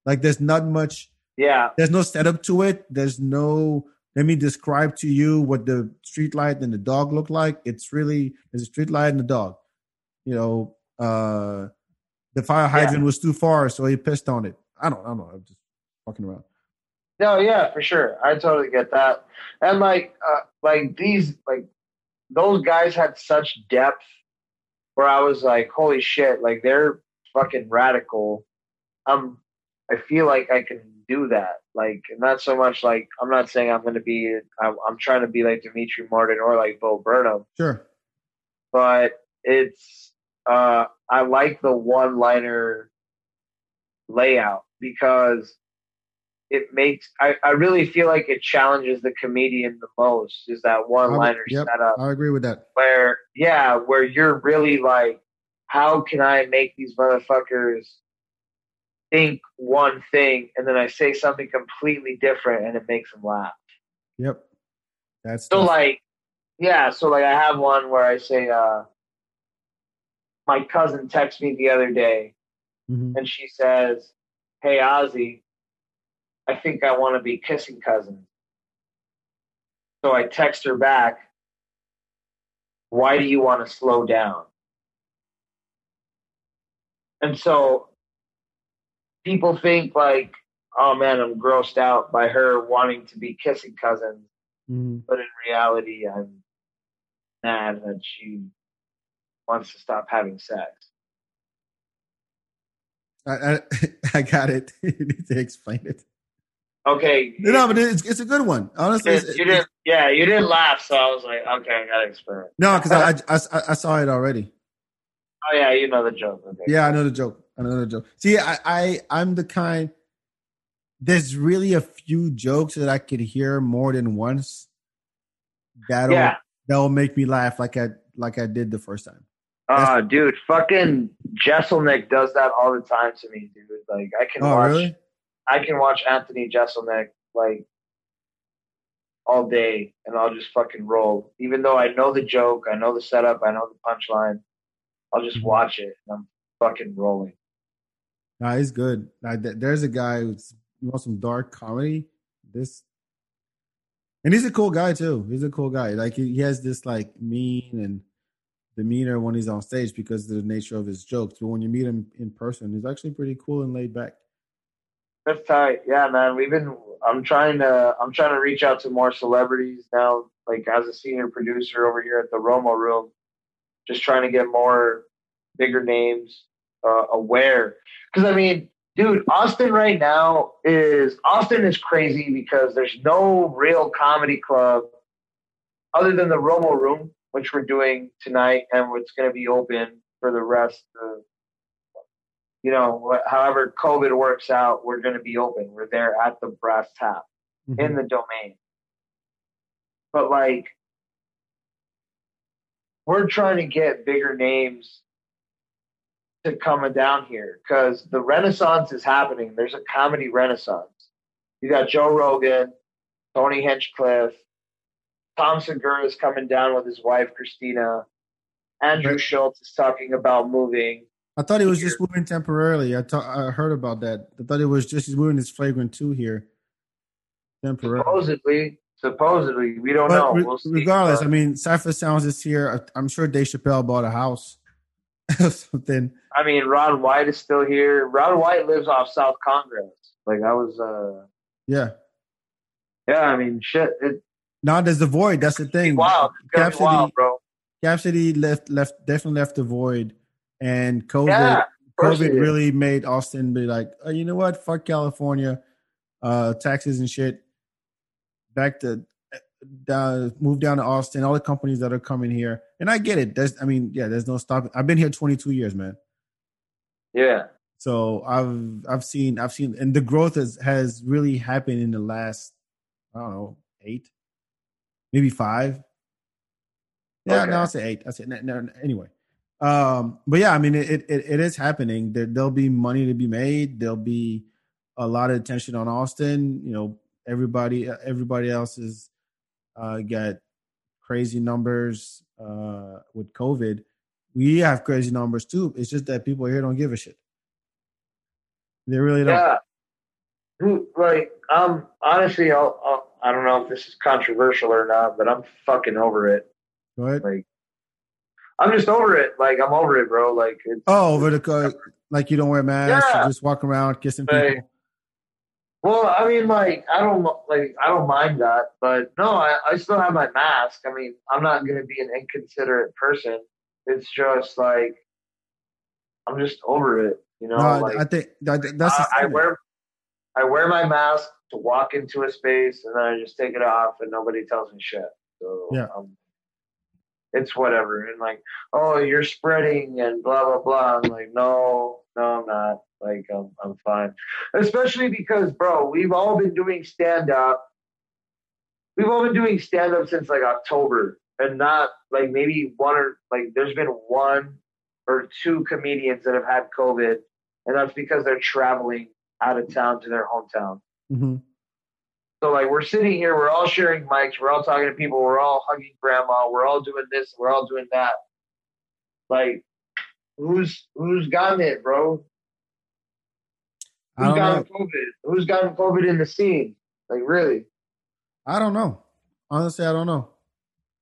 Like there's not much Yeah. there's no setup to it. There's no let me describe to you what the street light and the dog look like. It's really there's a street light and a dog. You know, uh the fire hydrant was too far, so he pissed on it. I don't I don't know. I'm just fucking around. No, yeah, for sure. I totally get that. And like, uh, like these, like those guys had such depth where I was like, holy shit, like they're fucking radical. Um, I feel like I can do that. Like, not so much like I'm not saying I'm going to be. I'm, I'm trying to be like Demetri Martin or like Bo Burnham, Sure. but it's. uh I like the one-liner layout because it makes I, I really feel like it challenges the comedian the most is that one liner Yep, setup I agree with that. where yeah where you're really like how can i make these motherfuckers think one thing and then i say something completely different and it makes them laugh Yep. That's so like yeah so like i have one where i say uh my cousin texted me the other day Mhm. and she says, "Hey Ozzy, I think I want to be kissing cousins." So I text her back, "Why do you want to slow down?" And so people think like, "Oh man, I'm grossed out by her wanting to be kissing cousins," Mhm. but in reality, I'm mad that she wants to stop having sex. I, I I got it. you need to explain it. Okay, No, but it's it's a good one. Honestly, You it's, didn't, you didn't, yeah, you didn't laugh, so I was like, okay, I gotta explain. it. no, because I, I, I I saw it already. Oh yeah, you know the joke. Okay. Yeah, I know the joke. I know the joke. See, I, I I'm the kind. There's really a few jokes that I could hear more than once. That'll Yeah. that'll make me laugh like I like I did the first time. Uh, dude, fucking Jeselnik does that all the time to me, dude. Like, I can Oh, watch, really? I can watch Anthony Jeselnik like all day, and I'll just fucking roll. Even though I know the joke, I know the setup, I know the punchline. I'll just mm-hmm. watch it and I'm fucking rolling. Nah, he's good. Like, there's a guy who's you want some dark comedy. This, and he's a cool guy too. He's a cool guy. Like he, he has this like mean and demeanor when he's on stage because of the nature of his jokes. But when you meet him in person, he's actually pretty cool and laid back. That's tight. Yeah, man. We've been. I'm trying to. I'm trying to reach out to more celebrities now. Like as a senior producer over here at the Romo Room, just trying to get more bigger names uh, aware. Because I mean, dude, Austin right now is Austin is crazy because there's no real comedy club other than the Romo Room, which we're doing tonight, and it's going to be open for the rest of. You know, however COVID works out, we're going to be open. We're there at the brass tap Mhm. in the domain. But like, we're trying to get bigger names to coming down here because the renaissance is happening. There's a comedy renaissance. You got Joe Rogan, Tony Hinchcliffe, Tom Segura is coming down with his wife Christina. Andrew Right. Schultz is talking about moving. I thought he was just moving temporarily. I thought I heard about that. I thought it was just he's moving his flagrant two here temporarily. Supposedly, supposedly, we don't But know. re- we'll see. regardless, I mean, Cipha Sounds is here. I'm sure Dave Chappelle bought a house or something. I mean, Ron White is still here. Ron White lives off South Congress. Like I was, uh, Yeah. yeah. I mean, shit. It's Now there's the void. That's the thing. Wow, Cap City- wild, bro. Cap City left left definitely left the void, and COVID Yeah, COVID really made Austin be like, oh, you know what? Fuck California, uh, taxes and shit. Back to down, move down to Austin. All the companies that are coming here, and I get it. There's, I mean, yeah, there's no stopping. I've been here 22 years, man. Yeah, So I've I've seen I've seen, and the growth has has really happened in the last I don't know eight, maybe five. Yeah, Okay. no, I'll say eight. I say no, no, anyway. Um, but yeah, I mean, it, it it is happening. There there'll be money to be made. There'll be a lot of attention on Austin. You know, everybody everybody else is uh, got crazy numbers uh, with COVID. We have crazy numbers too. It's just that people here don't give a shit. They really don't. yeah. Who like? Um, honestly, I'll, I'll, I don't know if this is controversial or not, but I'm fucking over it. Go ahead. Like, I'm just over it. Like, I'm over it, bro. Like, it's, Oh, over the co- like you don't wear masks, Yeah. you just walk around kissing people. Well, I mean, like, I don't like, I don't mind that, but no, I, I still have my mask. I mean, I'm not going to be an inconsiderate person. It's just like, I'm just over it, you know. No, like, I think that, that's I, I wear, I wear my mask to walk into a space, and then I just take it off, and nobody tells me shit. So Yeah. um, it's whatever. And like, oh, you're spreading, and blah blah blah. I'm like, no, no, I'm not. Like, I'm I'm fine. Especially because, bro, we've all been doing stand up. We've all been doing stand up since like October, and not like maybe one or like there's been one or two comedians that have had COVID, and that's because they're traveling out of town to their hometown. Mhm. So like we're sitting here, we're all sharing mics, we're all talking to people, we're all hugging grandma, we're all doing this, we're all doing that. Like, who's who's gotten it, bro? Who's gotten know. COVID? Who's gotten COVID in the scene? Like, really? I don't know. Honestly, I don't know.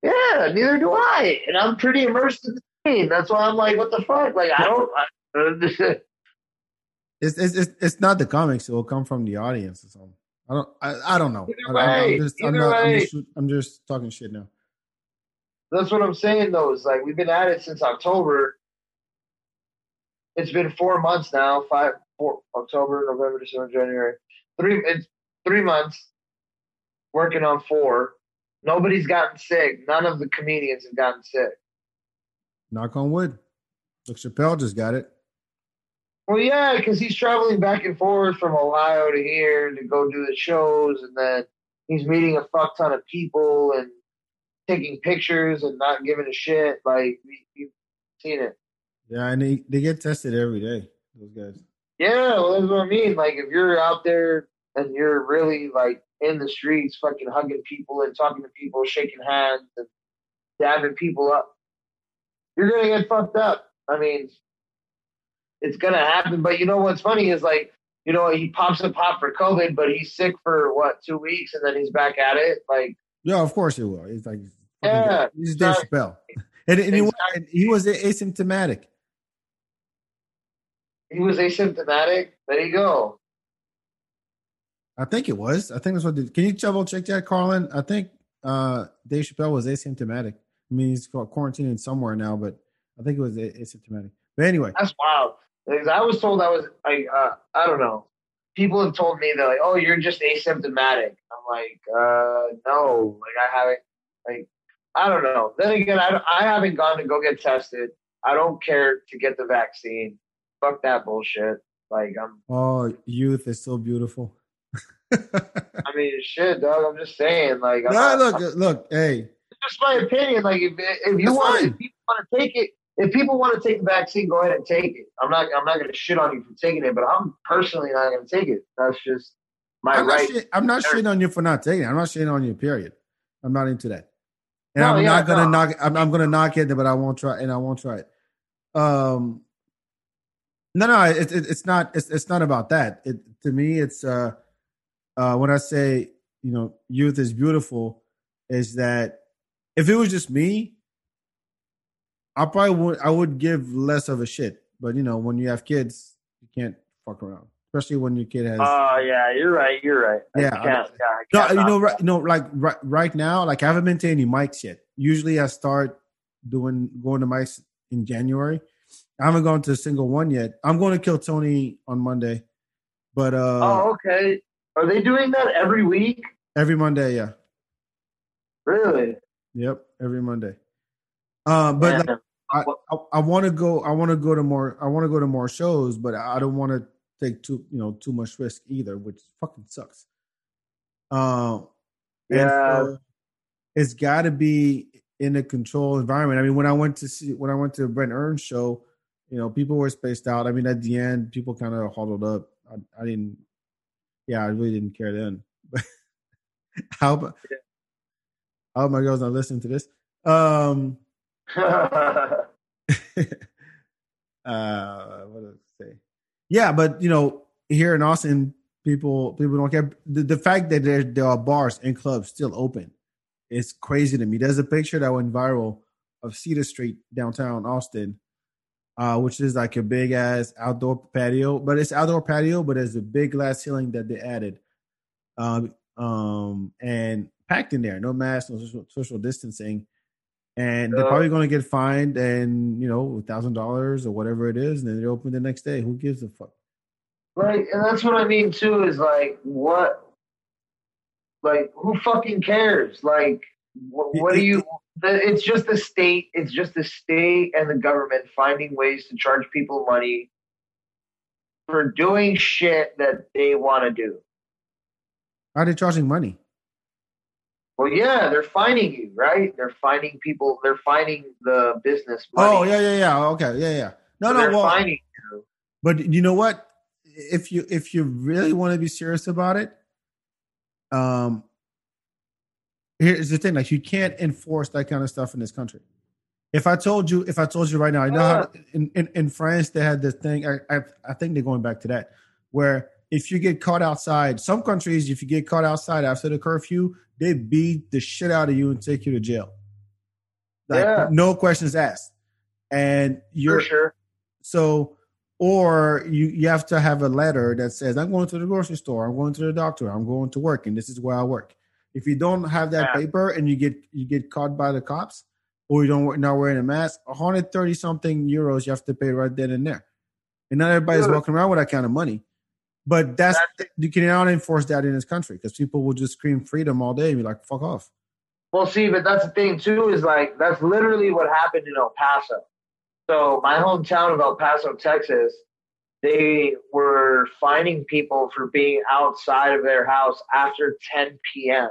Yeah, neither do I. And I'm pretty immersed in the scene. That's why I'm like, what the fuck? Like, I don't. I, It's it's it's, it's not the comics. It will come from the audience or something. I don't. I, I don't know. Either I, I'm- way, I'm just. I'm either. I'm way. just, I'm just talking shit now. That's what I'm saying though, is like we've been at it since October. It's been four months now, five four October, November, December, January. Three it's three months working on four. Nobody's gotten sick. None of the comedians have gotten sick. Knock on wood. Look, Chappelle just got it. Well, yeah, because he's traveling back and forth from Ohio to here to go do the shows, and then he's meeting a fuck ton of people and taking pictures and not giving a shit. Like we, we've seen it. Yeah, and they, they get tested every day. Those guys. Yeah, well, that's what I mean. Like, if you're out there and you're really like in the streets, fucking hugging people and talking to people, shaking hands and dabbing people up, you're gonna get fucked up. I mean, it's gonna happen. But you know what's funny is like, you know, he pops a pop for COVID, but he's sick for what two weeks, and then he's back at it. Like, Yeah, of course it will. It's like Yeah, he's Dave. Chappelle, and, and he, was, and he was asymptomatic. He was asymptomatic. There you go. I think it was. I think that's what. Did, can you double check that, Carlin? I think uh, Dave Chappelle was asymptomatic. I mean, he's quarantining somewhere now, but I think it was asymptomatic. But anyway, That's wild. Because I was told I was like, uh, I don't know. People have told me they're like, oh, you're just asymptomatic. I'm like, uh, no, like I haven't, like, I don't know. Then again, I, I haven't gone to go get tested. I don't care to get the vaccine. Fuck that bullshit. Like, I'm, oh, youth is so beautiful. I mean, shit, dog. I'm just saying, like, I'm no, not- look, look, hey, it's just my opinion. Like, if if you want, fine. if people want to take it, if people want to take the vaccine, go ahead and take it. I'm not, I'm not going to shit on you for taking it, but I'm personally not going to take it. That's just my I'm right. not, shit, I'm not shitting on you for not taking it. I'm not shitting on you. Period. I'm not into that, and No, I'm yeah, not gonna no. knock. I'm, I'm gonna knock it, but I won't try, and I won't try it. Um, no, no, it, it, it's not. It's, it's not about that. It to me, it's uh, uh, when I say you know, youth is beautiful, is that if it was just me, I probably would. I would give less of a shit. But you know, when you have kids, you can't fuck around, especially when your kid has. Oh yeah, you're right. You're right. I Yeah, can't, I- yeah, I No, can't you know, right, no, like right, right now, like I haven't been to any mics yet. Usually, I start doing going to mics in January. I haven't gone to a single one yet. I'm going to kill Tony on Monday, but uh oh, okay. Are they doing that every week? every Monday, yeah, Really? yep, every Monday. Um, but like, I, I, I want to go. I want to go to more. I want to go to more shows, but I don't want to take too you know too much risk either, which fucking sucks. And Yeah. so it's got to be in a controlled environment. I mean, when I went to see when I went to Brett Ernst show, you know, people were spaced out. I mean, at the end, people kind of huddled up. I, I didn't. Yeah, I really didn't care then. But how about? I hope my girl's not listening to this. Um, uh what did I say? Yeah, but you know, here in Austin, people people don't care. The, the fact that there there are bars and clubs still open, it's crazy to me. There's a picture that went viral of Cedar Street downtown Austin, uh, which is like a big ass outdoor patio, but it's outdoor patio, but there's a big glass ceiling that they added, um, um, and packed in there, no mask, no social, social distancing and they're probably going to get fined and you know a thousand dollars or whatever it is, and then they open the next day. Who gives a fuck? like, and that's what I mean too. Is like, what? Like, who fucking cares? Like, what, what do you? It's just the state. It's just the state and the government finding ways to charge people money for doing shit that they want to do. Are they charging money? Well, yeah, they're finding you, right? They're finding people. They're finding the business. Money. Oh yeah, yeah, yeah. Okay, yeah, yeah. No, So no. they're Well, finding you. but you know what? If you if you really want to be serious about it, um, here's the thing: like you can't enforce that kind of stuff in this country. If I told you, if I told you right now, I know how in, in, in France they had this thing. I, I I think they're going back to that, where if you get caught outside, some countries, if you get caught outside after the curfew, they beat the shit out of you and take you to jail. Like Yeah. no questions asked, and you're For sure. so, or you you have to have a letter that says, "I'm going to the grocery store. I'm going to the doctor. I'm going to work, and this is where I work." If you don't have that Yeah. paper and you get you get caught by the cops, or you don't not wearing a mask, 130 something euros you have to pay right then and there, and not everybody's walking around with that kind of money. But that's you cannot enforce that in this country because people will just scream freedom all day and be like, "Fuck off." Well, see, but that's the thing too. Is like that's literally what happened in El Paso. So my hometown of El Paso, Texas, they were finding people for being outside of their house after 10 p.m.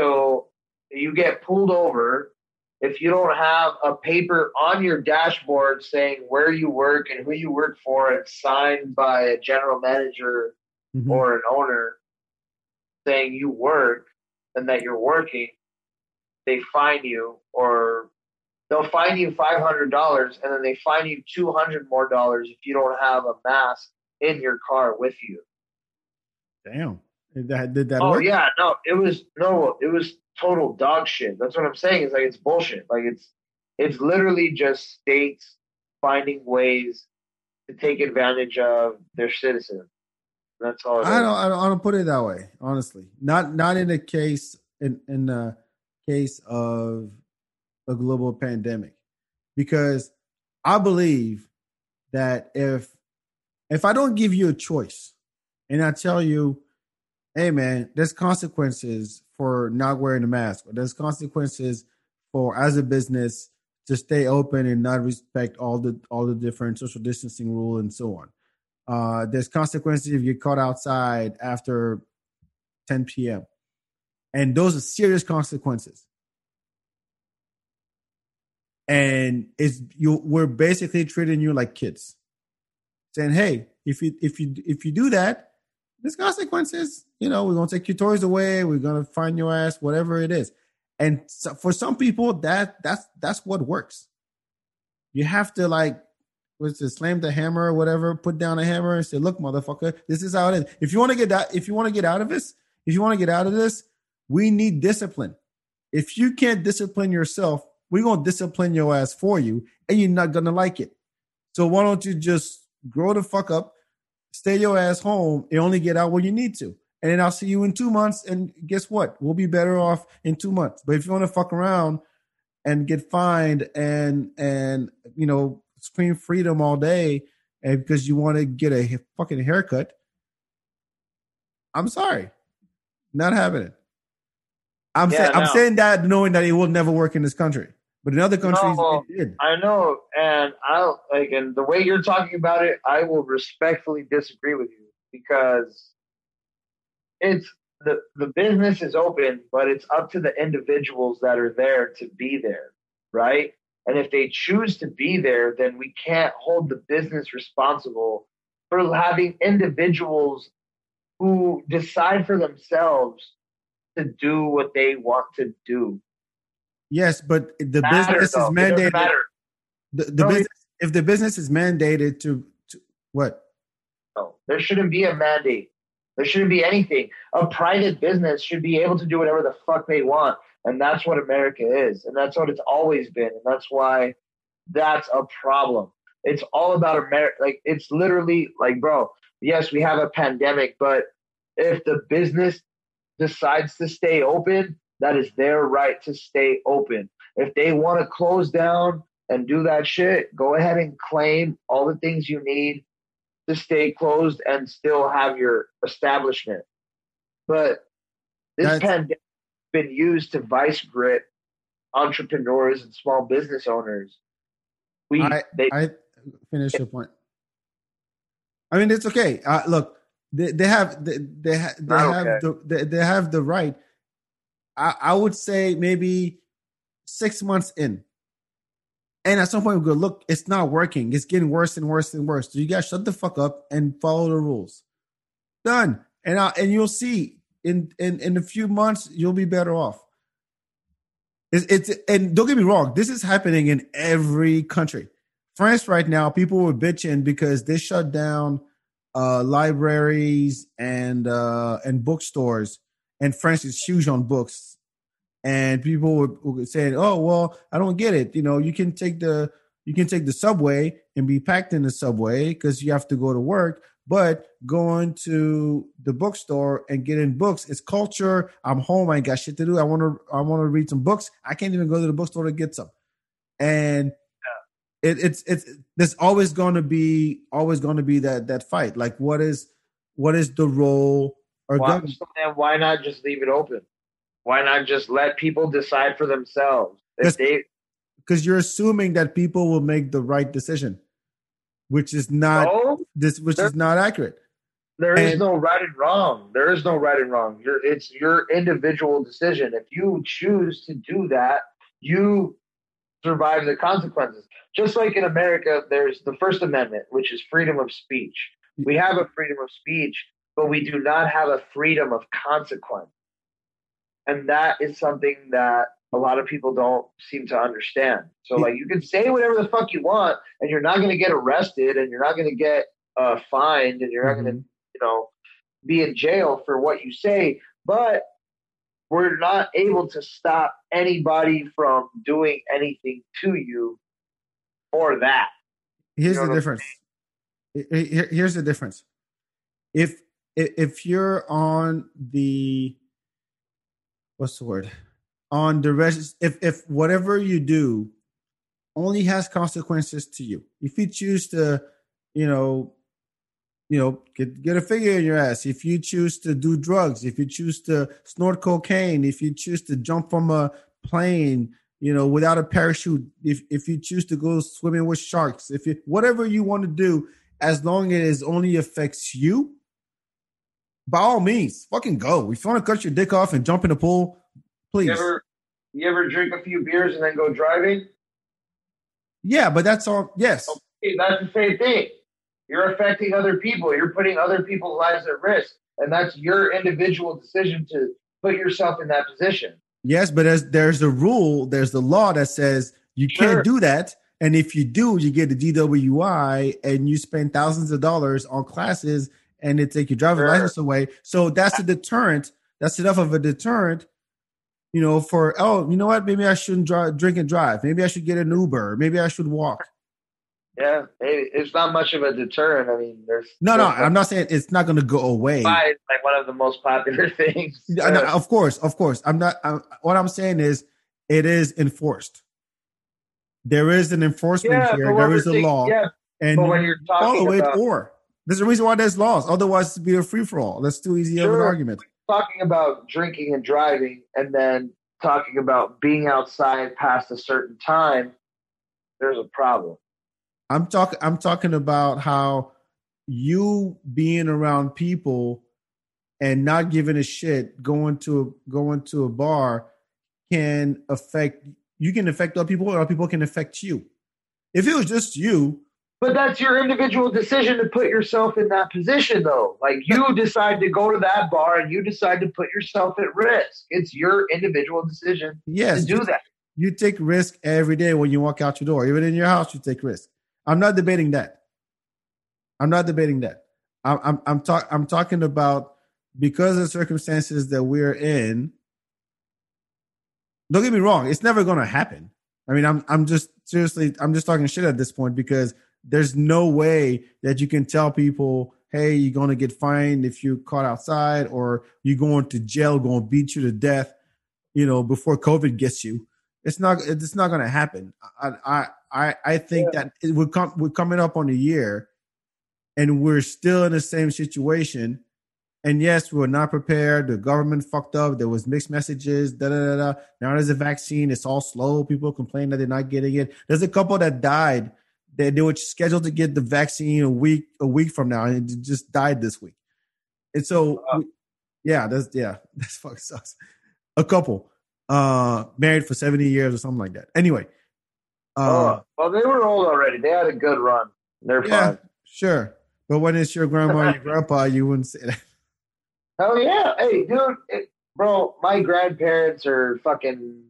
So you get pulled over if you don't have a paper on your dashboard saying where you work and who you work for and signed by a general manager Mhm. or an owner saying you work and that you're working, they fine you or they'll fine you five hundred dollars, and then they fine you two hundred more dollars if you don't have a mask in your car with you. Damn. Did that, did that Oh work? yeah, no, it was no, it was total dog shit. That's what I'm saying. It's like it's bullshit. Like it's it's literally just states finding ways to take advantage of their citizens. That's all. I don't, I don't. I don't put it that way. Honestly, not not in the case in in the case of a global pandemic, because I believe that if if I don't give you a choice, and I tell you, hey man, there's consequences for not wearing a mask, or there's consequences for as a business to stay open and not respect all the all the different social distancing rule and so on. Uh, there's consequences if you get caught outside after 10 p.m. And those are serious consequences. And it's you we're basically treating you like kids. Saying, hey, if you if you if you do that, there's consequences. You know, we're gonna take your toys away, we're gonna find your ass, whatever it is. And so for some people, that that's that's what works. You have to like was to slam the hammer or whatever, put down a hammer and say, "Look, motherfucker, this is how it is." If you want to get out, if you want to get out of this, if you want to get out of this, we need discipline. If you can't discipline yourself, we're gonna discipline your ass for you, and you're not gonna like it. So why don't you just grow the fuck up, stay your ass home, and only get out when you need to, and then I'll see you in two months. And guess what? We'll be better off in two months. But if you want to fuck around and get fined and and you know scream freedom all day and because you want to get a fucking haircut i'm sorry not having it i'm Yeah, saying i'm saying that knowing that it will never work in this country but in other countries No. I know, and I like, and the way you're talking about it, I will respectfully disagree with you because it's the the business is open, but it's up to the individuals that are there to be there, right? And if they choose to be there, then we can't hold the business responsible for having individuals who decide for themselves to do what they want to do. Yes but the Matter, business though. is mandated the, the No, business if the business is mandated to, to what No, there shouldn't be a mandate. There shouldn't be anything. A private business should be able to do whatever the fuck they want. And that's what America is. And that's what it's always been. And that's why that's a problem. It's all about America. Like, it's literally like, bro, yes, we have a pandemic, but if the business decides to stay open, that is their right to stay open. If they want to close down and do that shit, go ahead and claim all the things you need to stay closed and still have your establishment. But this That's- pandemic has been used to vice grip entrepreneurs and small business owners. We I, they I finish your point. I mean, it's okay. Uh, look, they, they have they they, ha, they have okay. the they, they have the right. I, I would say maybe six months in, and at some point we go, look, it's not working. It's getting worse and worse and worse. So you guys shut the fuck up and follow the rules. Done. And I, and you'll see in in in a few months you'll be better off. It's, it's and don't get me wrong, this is happening in every country. France right now, people were bitching because they shut down uh, libraries and uh, and bookstores, and France is huge on books. And people were, were saying, "Oh well, I don't get it. You know, you can take the you can take the subway and be packed in the subway because you have to go to work, but going to the bookstore and getting books is culture. I'm home. I ain't got shit to do. I want to. I want to read some books. I can't even go to the bookstore to get some. And it, it's it's there's always going to be always going to be that that fight. Like what is what is the role why, then why not just leave it open? Why not just let people decide for themselves? They Because you're assuming that people will make the right decision, which is not no, this, which is not accurate. There is And- no right and wrong. There is no right and wrong. You're, it's your individual decision. If you choose to do that, you survive the consequences. Just like in America, there's the First Amendment, which is freedom of speech. We have a freedom of speech, but we do not have a freedom of consequence. And that is something that a lot of people don't seem to understand. So like you can say whatever the fuck you want, and you're not going to get arrested, and you're not going to get uh, fined, and you're not going to you know be in jail for what you say. But we're not able to stop anybody from doing anything to you or that. Here's You know the difference. Here- here- Here's the difference. If if you're on the what's the word? On the rest, if if whatever you do only has consequences to you, if you choose to, you know, you know, get get a figure in your ass, if you choose to do drugs, if you choose to snort cocaine, if you choose to jump from a plane, you know, without a parachute, if if you choose to go swimming with sharks, if you whatever you want to do, as long as it only affects you, by all means, fucking go. If you want to cut your dick off and jump in the pool, please. You ever you ever drink a few beers and then go driving? yeah, but that's all. Yes, Hey, that's the same thing. You're affecting other people. You're putting other people's lives at risk, and that's your individual decision to put yourself in that position. yes, but there's there's a rule, there's the law that says you Sure. can't do that, and if you do, you get a DWI, and you spend thousands of dollars on classes, and they take your driver's Sure. license away. So that's a deterrent. That's enough of a deterrent. You know, for oh, you know what? Maybe I shouldn't drive, drink and drive. Maybe I should get an Uber. Maybe I should walk. Yeah, it's not much of a deterrent. I mean, there's No, no, I'm not saying it's not going to go away. It's like one of the most popular things. Know, of course, of course. I'm not. I'm, what I'm saying is, it is enforced. There is an enforcement yeah, here. There is a law, Yeah, and but when you're talking follow it. Or there's a reason why there's laws. Otherwise, it'd be a free for all. That's too easy of an argument. talking about drinking and driving, and then talking about being outside past a certain time, there's a problem. I'm talking. I'm talking about how you being around people and not giving a shit, going to going to a bar, can affect. You can affect other people, or other people can affect you. If it was just you, But that's your individual decision to put yourself in that position, though. Like you decide to go to that bar and you decide to put yourself at risk. It's your individual decision yes, to do that. you take risk every day when you walk out your door. Even in your house, you take risk. I'm not debating that. I'm not debating that. I'm I'm I'm, talk, I'm talking about because of the circumstances that we're in. Don't get me wrong; it's never going to happen. I mean, I'm I'm just seriously, I'm just talking shit at this point because there's no way that you can tell people, "Hey, you're going to get fined if you're caught outside, or you're going to jail, going to beat you to death." You know, before COVID gets you, it's not it's not going to happen. I I I, I think that it would come we're coming up on a year, and we're still in the same situation. And yes, we were not prepared. The government fucked up. There was mixed messages. Da da da da. Now there's a vaccine. It's all slow. People complain that they're not getting it. There's a couple that died. They they were scheduled to get the vaccine a week a week from now, and it just died this week. And so, we- yeah, that's yeah, that's fucking sucks. A couple, uh, married for seventy years or something like that. Anyway, uh, oh, well, they were old already. They had a good run. They're yeah, fine. sure. But when it's your grandma or your grandpa, you wouldn't say that. Hell yeah. Hey, dude, it, bro, my grandparents are fucking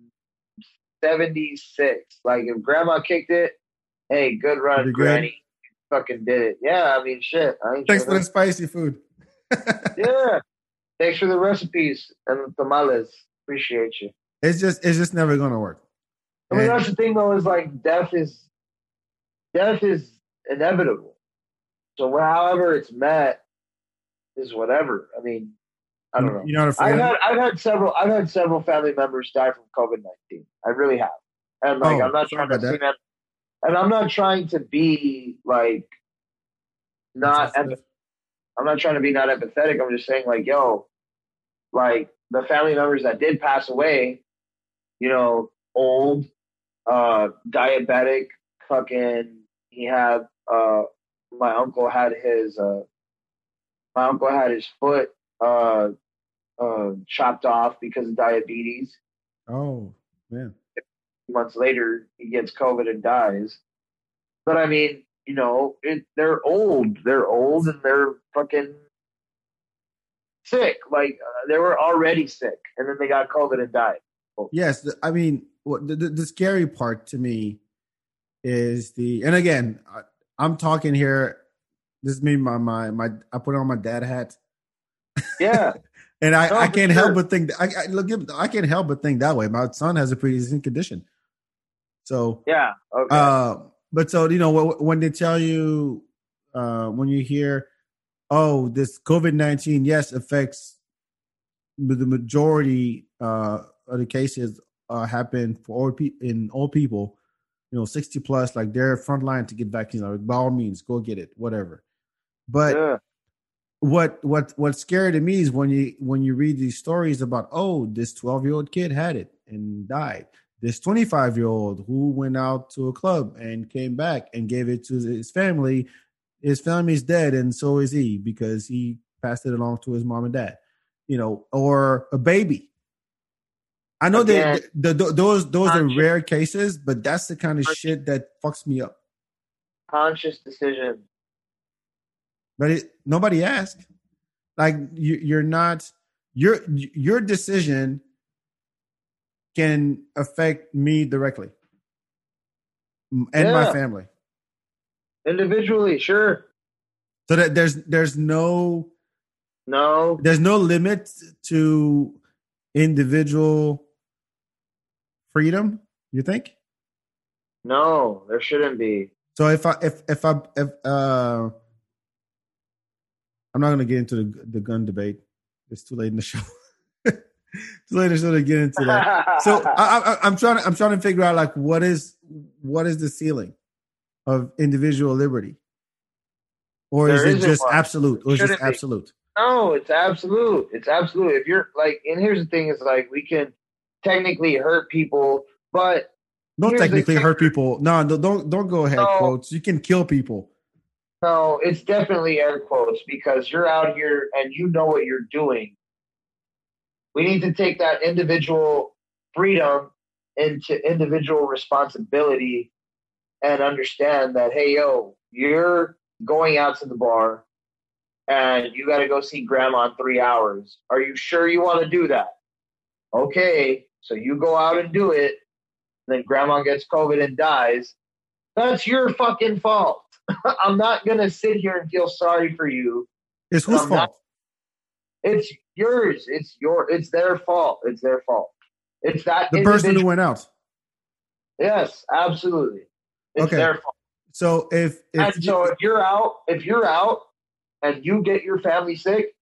76. Like, if grandma kicked it, hey, good run, Pretty good. granny. Fucking did it. Yeah, I mean, shit. I Thanks for the spicy food. Yeah. Thanks for the recipes and the tamales. Appreciate you. It's just it's just never gonna work. I mean, And- that's the thing, though, is like death is death is inevitable. So, however it's met is whatever. I mean, I don't know. You're not afraid. I've had? I've had several I've had several family members die from COVID nineteen. I really have, and like Oh, I'm not trying to see that. That, and I'm not trying to be like not. Empath- I'm not trying to be not empathetic. I'm just saying like, yo, like the family members that did pass away, you know, old, uh, diabetic, fucking. He had uh, my uncle had his uh, my uncle had his foot uh, uh, chopped off because of diabetes. Oh man. Months later, he gets COVID and dies. But I mean, you know, it, they're old. They're old and they're fucking sick. Like uh, they were already sick, and then they got COVID and died. Yes, I mean, what the, the, the scary part to me is the, and again, I, I'm talking here. This is me, my my my. I put on my dad hat, Yeah, and I, No, I can't sure. help but think. I, I look, I can't help but think that way. My son has a pre-existing condition, so yeah. Okay. Uh, but so you know when they tell you uh, when you hear, oh, this COVID nineteen, yes, affects the majority uh, of the cases uh, happen for old pe- in old people, you know, sixty plus, like they're front line to get vaccines. Like, by all means, go get it, whatever. But yeah. what what what's scary to me is when you when you read these stories about oh this 12 year old kid had it and died this 25 year old who went out to a club and came back and gave it to his family. His family's dead and so is he because he passed it along to his mom and dad you know or a baby. I know Again, that the, the, those those are rare cases but that's the kind of shit that fucks me up. Conscious decision. but it, nobody asked. Like you, you're not your your decision can affect me directly and my family. Individually, sure. So that there's there's no No. there's no limit to individual freedom. You think? No, there shouldn't be. So if I if if I if uh I'm not gonna get into the the gun debate. It's too late in the show. too late in the to get into that. So I, I, I'm trying to I'm trying to figure out like what is what is the ceiling of individual liberty, or is it just one. absolute? Or is it just be. absolute? No, it's absolute. It's absolute. If you're like, and here's the thing: is like we can technically hurt people, but Don't technically hurt people. No, no, don't don't go ahead. No. Quotes. You can kill people. no, it's definitely air quotes because you're out here and you know what you're doing. We need to take that individual freedom into individual responsibility and understand that, hey, yo, you're going out to the bar and you got to go see grandma in three hours. Are you sure you want to do that? Okay, so you go out and do it, then grandma gets COVID and dies. That's your fucking fault. I'm not going to sit here and feel sorry for you. It's whose fault? It's yours. It's your. It's their fault. It's their fault. It's that The person who went out. Yes, absolutely. It's Okay. their fault. So if if and so if you're out, if you're out and you get your family sick,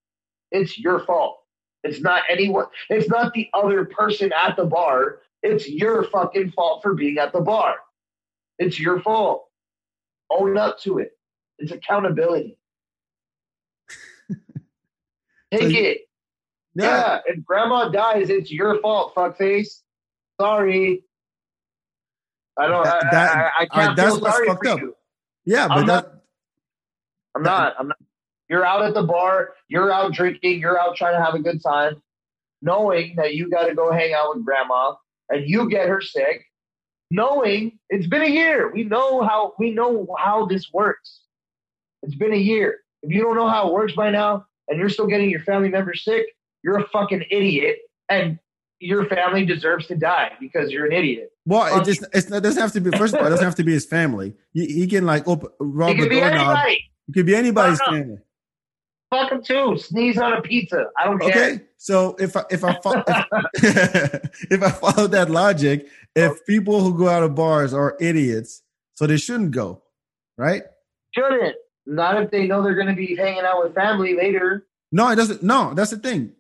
it's your fault. It's not anyone. It's not the other person at the bar. It's your fucking fault for being at the bar. It's your fault. Own up to it. It's accountability. Take So you- it. Yeah. If grandma dies, it's your fault, fuckface. Sorry. I don't. That- I- that- I, I, can't that's feel sorry for up. you. yeah, but I'm that not- I'm not. I'm not. You're out at the bar. You're out drinking. You're out trying to have a good time, knowing that you got to go hang out with grandma, and you get her sick. Knowing it's been a year. We know how. We know how this works. It's been a year. If you don't know how it works by now, and you're still getting your family members sick, you're a fucking idiot, and your family deserves to die because you're an idiot. well, it just it's, it doesn't have to be. First of all, it doesn't have to be his family. He, he can like open rob It the could be anybody. It could be anybody's no. family. Fuck them too. Sneeze on a pizza. I don't care. Okay, so if I if I fo- if, if I follow that logic, if people who go out of bars are idiots, so they shouldn't go, right? Shouldn't. Not if they know they're going to be hanging out with family later. No, it doesn't. No, that's the thing.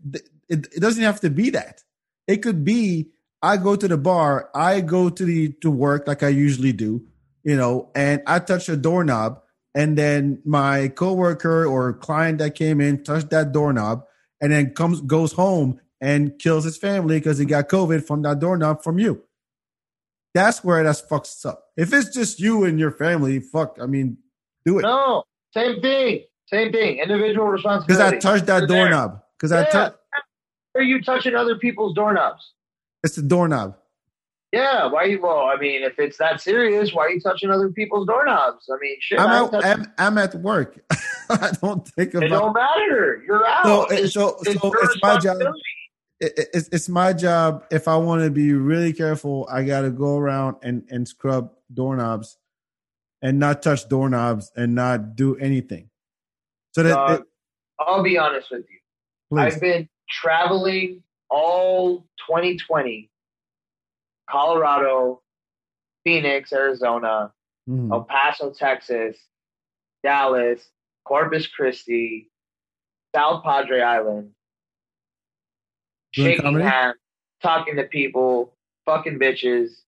It, it doesn't have to be that. It could be I go to the bar, I go to the to work like I usually do, you know, and I touch a doorknob, and then my coworker or client that came in touched that doorknob, and then comes goes home and kills his family because he got COVID from that doorknob from you. That's where that's fucks up. If it's just you and your family, fuck. I mean, do it No, same thing. Same thing. Individual responsibility. because. I touched that You're doorknob. Because I Yeah. touched. Are you touching other people's doorknobs? It's the doorknob. Yeah. Why you? Well, I mean, if it's that serious, why are you touching other people's doorknobs? I mean, shit. I'm I at, I'm, I'm at work. I don't think about. it don't matter. You're out. so It's- so it's so it's my job. it, it's, it's my job. If I want to be really careful, I got to go around and, and scrub doorknobs and not touch doorknobs and not do anything. So that, Dog, it- I'll be honest with you. please. I've been traveling all 2020, Colorado, Phoenix, Arizona, Mhm. El Paso, Texas, Dallas, Corpus Christi, South Padre Island, Doing shaking comedy? hands, talking to people, fucking bitches.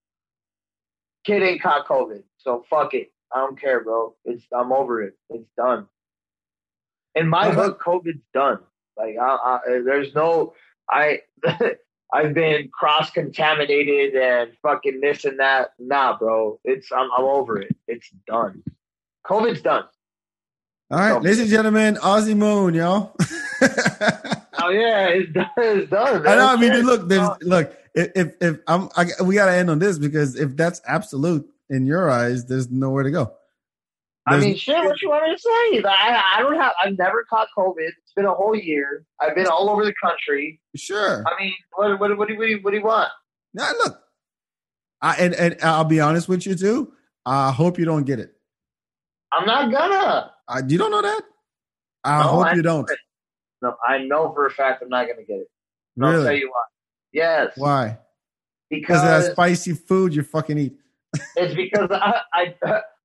Kid ain't caught COVID, so fuck it. I don't care, bro. It's I'm over it. It's done. In my Uh-huh. book, COVID's done. Like I, I, there's no I. I've been cross contaminated and fucking this and that. Nah, bro. It's I'm I'm over it. It's done. COVID's done. All right, so- ladies and gentlemen, Ozzy Moon, y'all. Oh yeah, it's done. It's done. I know. I mean, look, look. If if, if I'm, I, we got to end on this because if that's absolute in your eyes, there's nowhere to go. I mean, shit. What you want me to say? I I don't have. I've never caught COVID. It's been a whole year. I've been all over the country. sure. I mean, what what what do what do you, what do you want? Now look, I and and I'll be honest with you too. I hope you don't get it. I'm not gonna. I, you don't know that. I No, hope I you don't. it. No, I know for a fact I'm not gonna get it. And I'll tell Really? you why. Yes, Why? Because of that spicy food you fucking eat. It's because I, I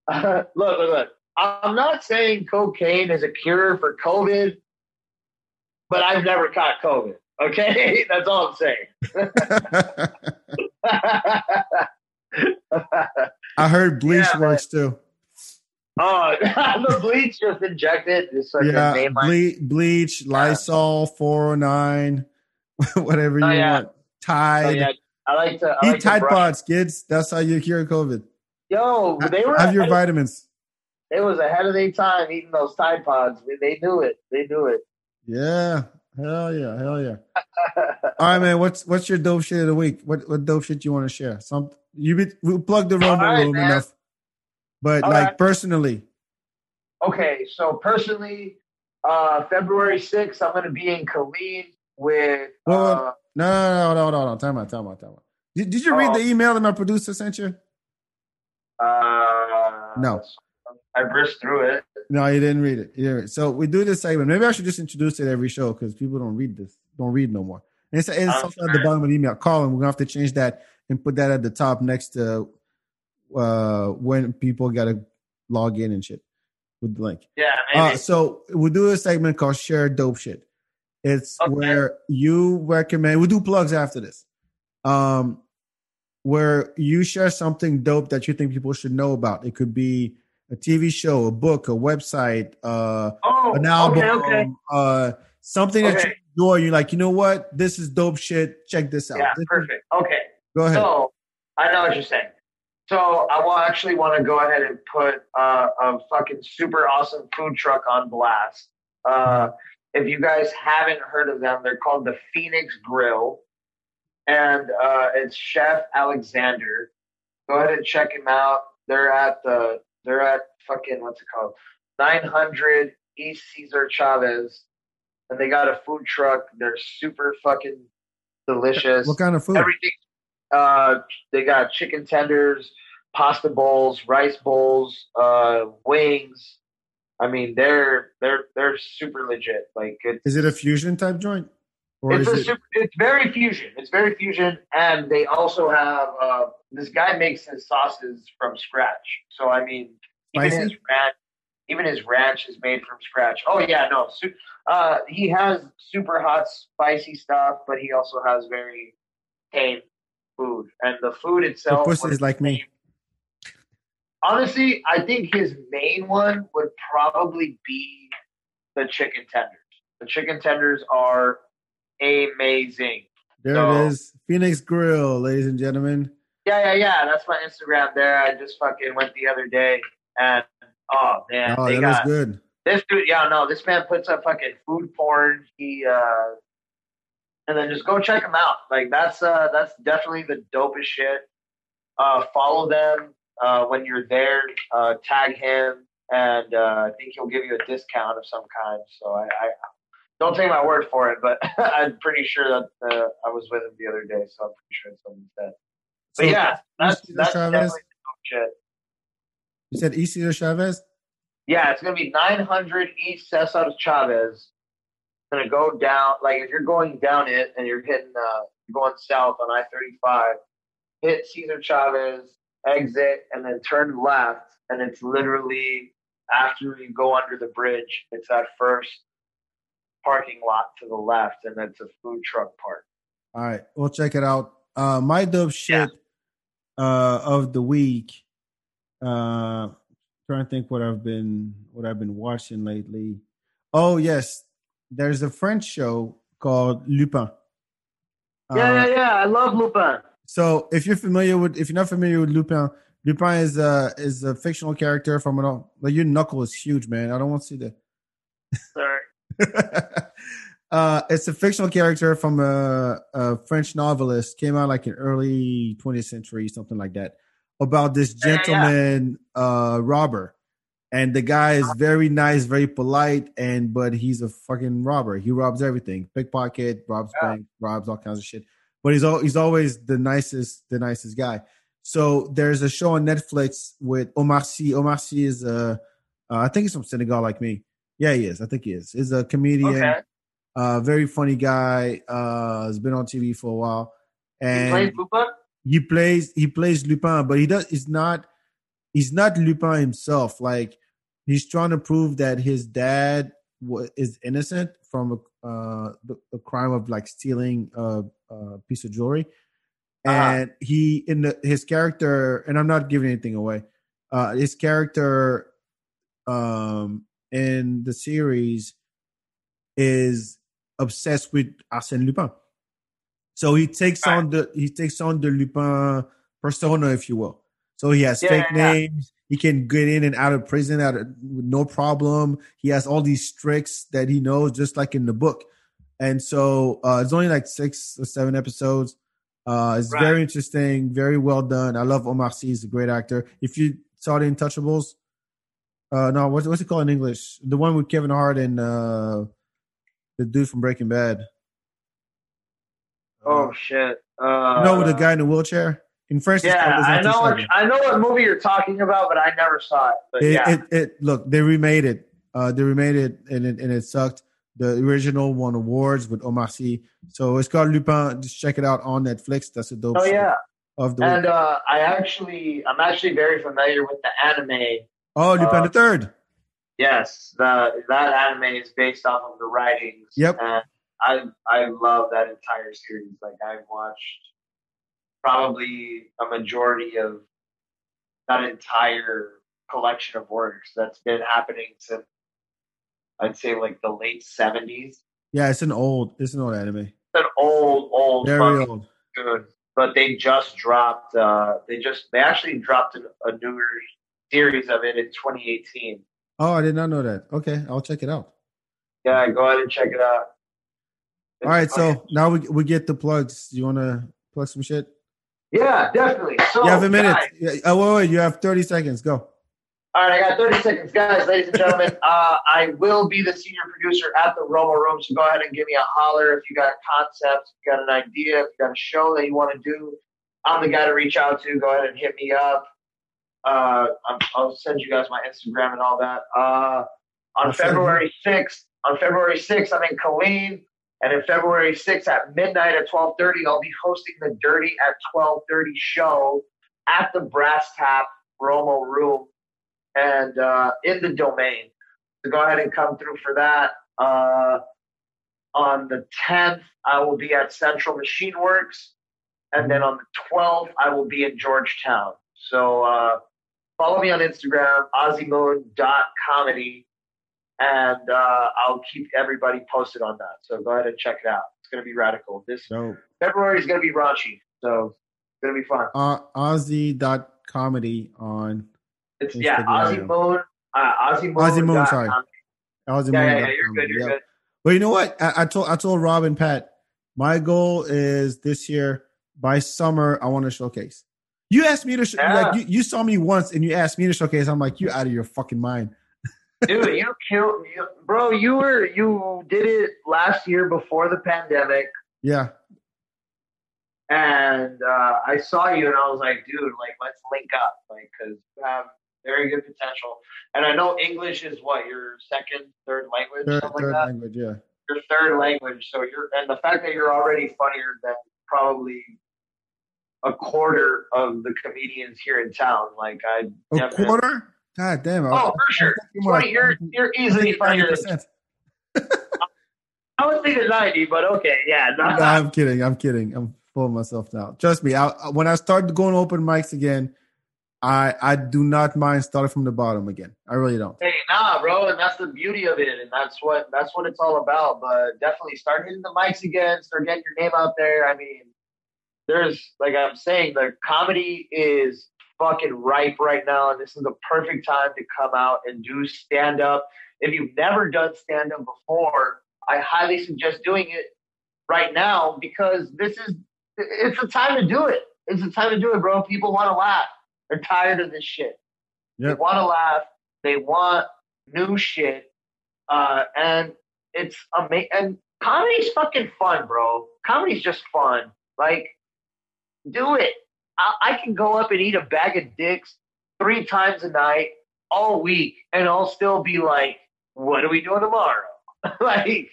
look look look. I'm not saying cocaine is a cure for COVID, but I've never caught COVID. Okay, that's all I'm saying. I heard bleach Yeah, works too. oh, the bleach just injected. Just like yeah, ble- bleach, Lysol, four hundred nine, whatever oh, you Oh, yeah. want. Oh, Tide. yeah, I like to. I Eat like Tide Pods, kids. That's how you cure COVID. Yo, they were. Have your vitamins. they was ahead of their time eating those Tide Pods. They- knew it. They knew it. Yeah. Hell yeah. Hell yeah. All right, man. What's what's your dope shit of the week? What what dope shit you want to share? Some you be, we plugged the All right, room enough. But All like right. personally, Okay, so personally, uh, February 6th, I'm going to be in Khalid with. Well, Uh, no, no, no, no, no, no. Time out, time out, time out. Did, did you read Oh. the email that my producer sent you? uh, No. I risked through it. No, you didn't read it. You didn't read it. So we do this segment. Maybe I should just introduce it every show because people don't read this, don't read no more. And it's, it's something at the bottom of the email. Colin, we're gonna have to change that and put that at the top next to uh when people gotta log in and shit with the link. Yeah, maybe. Uh, so we do a segment called Share Dope Shit. It's Okay. where you recommend. We do plugs after this. Um, where you share something dope that you think people should know about. It could be a TV show, a book, a website, uh, oh, an album, okay, okay. uh, something that you enjoy. You're like, you know what? This is dope shit. Check this out. Yeah, This is- perfect. Okay. Go ahead. So I know what you're saying. So I will actually want to go ahead and put uh, a fucking super awesome food truck on blast. Uh, if you guys haven't heard of them, they're called the Phoenix Grille, and uh, it's Chef Alexander. Go ahead and check him out. They're at the they're at fucking what's it called? 900 East Cesar Chavez, and they got a food truck. They're super fucking delicious what kind of food? everything. Uh, they got chicken tenders, pasta bowls, rice bowls, uh, wings. I mean, they're they're they're super legit. Like Is it a fusion type joint, or it's it? super, it's very fusion. It's very fusion, and they also have uh, this guy makes his sauces from scratch. So I mean, even Spicy? his ranch, even his ranch is made from scratch. Oh yeah, no, su- uh, he has super hot spicy stuff, but he also has very tame food, and the food The itself. pussy is like me. Honestly, I think his main one would probably be the chicken tenders. The chicken tenders are amazing. There So- it is, Phoenix Grille, ladies and gentlemen. Yeah, yeah, yeah. That's my Instagram there. I just fucking went the other day and oh man, oh, they that got good. this dude. Yeah, no, this man puts up fucking food porn. He uh and then just go check them out. Like that's uh that's definitely the dopest shit. Uh follow them uh when you're there, uh tag him and uh I think he'll give you a discount of some kind. So I, I Don't take my word for it, but I'm pretty sure that uh, I was with him the other day, so I'm pretty sure it's something said. But So, yeah, that's that's Chavez? definitely shit. You said Isidro Chavez. Yeah, it's gonna be 900 East Cesar Chavez. It's gonna go down. Like if you're going down it and you're hitting, uh, you're going south on I-35, hit Cesar Chavez, exit, and then turn left, and it's literally after you go under the bridge. It's that first parking lot to the left, and it's a food truck park. All right, we'll check it out. Uh, my dope shit uh, of the week. Uh, trying to think what I've been what I've been watching lately. Oh yes, there's a French show called Lupin. Yeah, Uh, yeah, yeah. I love Lupin. So if you're familiar with, if you're not familiar with Lupin, Lupin is a is a fictional character from an. Like your knuckle is huge, man. I don't want to see that. Sorry. uh, it's a fictional character from a, a French novelist. Came out like in early 20th century, something like that, about this Yeah, yeah, yeah. gentleman uh, robber, and the guy is very nice, very polite, and but he's a fucking robber. He robs everything, pickpocket, robs Yeah. bank, robs all kinds of shit. But he's al- he's always the nicest, the nicest guy. So there's a show on Netflix with Omar Sy. Omar Sy is uh, uh, I think he's from Senegal, like me. Yeah, he is. I think he is. He's a comedian, Okay. uh, very funny guy. Uh, has been on TV for a while, and played Lupin? he plays he plays Lupin, but he does. He's not. He's not Lupin himself. Like he's trying to prove that his dad wa- is innocent from a, uh, the, the crime of like stealing a, a piece of jewelry, Uh-huh. and he in the his character. And I'm not giving anything away. Uh, his character, um, in the series, is obsessed with Arsène Lupin. So he takes Right. on the he takes on the Lupin persona, if you will. So he has Yeah, fake yeah, yeah. names. He can get in and out of prison out of, with no problem. He has all these tricks that he knows, just like in the book. And so uh, it's only like six or seven episodes. Uh, it's Right. very interesting, very well done. I love Omar Sy; he's a great actor. If you saw the Untouchables, uh, no, what's what's it called in English? The one with Kevin Hart and uh, the dude from Breaking Bad. Oh shit! Uh, you know, with the guy in the wheelchair. In French, Yeah, I know. What, I know what movie you're talking about, but I never saw it. But It, yeah, it, it look they remade it. Uh, they remade it and it and it sucked. The original won awards with Omar Sy. So it's called Lupin. Just check it out on Netflix. That's a dope oh yeah. of the And uh, I actually, I'm actually very familiar with the anime. oh, Lupin uh, the Third. Yes, the that anime is based off of the writings. Yep. And I I love that entire series. Like I've watched probably a majority of that entire collection of works that's been happening since I'd say like the late seventies. Yeah, it's an old. It's an old anime. It's an old, old, Very old. good. But they just dropped. Uh, they just they actually dropped a, a newer series of it in 2018. Oh, I did not know that. Okay, I'll check it out. Yeah, go ahead and check it out. All right, It's so now we we get the plugs. You want to plug some shit? Yeah, definitely. So you have a minute. guys- Yeah, oh, wait, wait, you have thirty seconds. Go. All right, I got 30 seconds, guys, ladies and gentlemen. uh, I will be the senior producer at the Romo Room, so go ahead and give me a holler if you got a concept, if you got an idea, if you got a show that you want to do. I'm the guy to reach out to. Go ahead and hit me up. Uh, I'm, I'll send you guys my Instagram and all that. Uh, on February 6th, on February 6th, I'm in Killeen. And in February 6th at midnight at 12:30, I'll be hosting the Dirty at 12:30 show at the Brass Tap Romo Room and uh, in the domain. So go ahead and come through for that. Uh, on the 10th, I will be at Central Machine Works, and then on the 12th, I will be in Georgetown. So uh, follow me on Instagram, OzzyMoon.comedy, and uh, I'll keep everybody posted on that. So go ahead and check it out. It's going to be radical. This So February is going to be raunchy, so it's going to be fun. uh, Ozzy dot comedy on It's yeah, Ozzy. Moon, uh, Ozzy Moon. Ozzy Moon, sorry. Ozzy Yeah, yeah, Moon yeah, dot you're good. You're yep. good. But you know what? I, I told I told Rob and Pat, my goal is this year by summer I want to showcase. You asked me to sh- Yeah. like you, you saw me once and you asked me to showcase. I'm like, you out of your fucking mind. Dude, you killed, you, bro. You were you did it last year before the pandemic, Yeah. and uh, I saw you, and I was like, dude, like let's link up, like because you have very good potential. And I know English is what your second, third language, Third, something third like that. language. Yeah. Your third language, so you're and the fact that you're already funnier than probably a quarter of the comedians here in town. Like I, A definitely- quarter? God damn. I- Oh, for sure. More 20, you're you're easily funnier. than- 90%. I was thinking ninety, but okay, yeah. No, No, I'm kidding. I'm kidding. I'm of myself now. Trust me. I, when I start going open mics again, I I do not mind starting from the bottom again. I really don't. Hey, nah, bro, and that's the beauty of it, and that's what that's what it's all about. But definitely start hitting the mics again, start getting your name out there. I mean, there's like I'm saying, the comedy is fucking ripe right now, and this is the perfect time to come out and do stand up. If you've never done stand up before, I highly suggest doing it right now because this is it's a time to do it. It's a time to do it, bro. People want to laugh. They're tired of this shit. They want to laugh. They want new shit. Uh, and it's amazing. And comedy's fucking fun, bro. Comedy's just fun. Like, do it. I, I can go up and eat a bag of dicks three times a night all week, and I'll still be like, "What are we doing tomorrow?" like,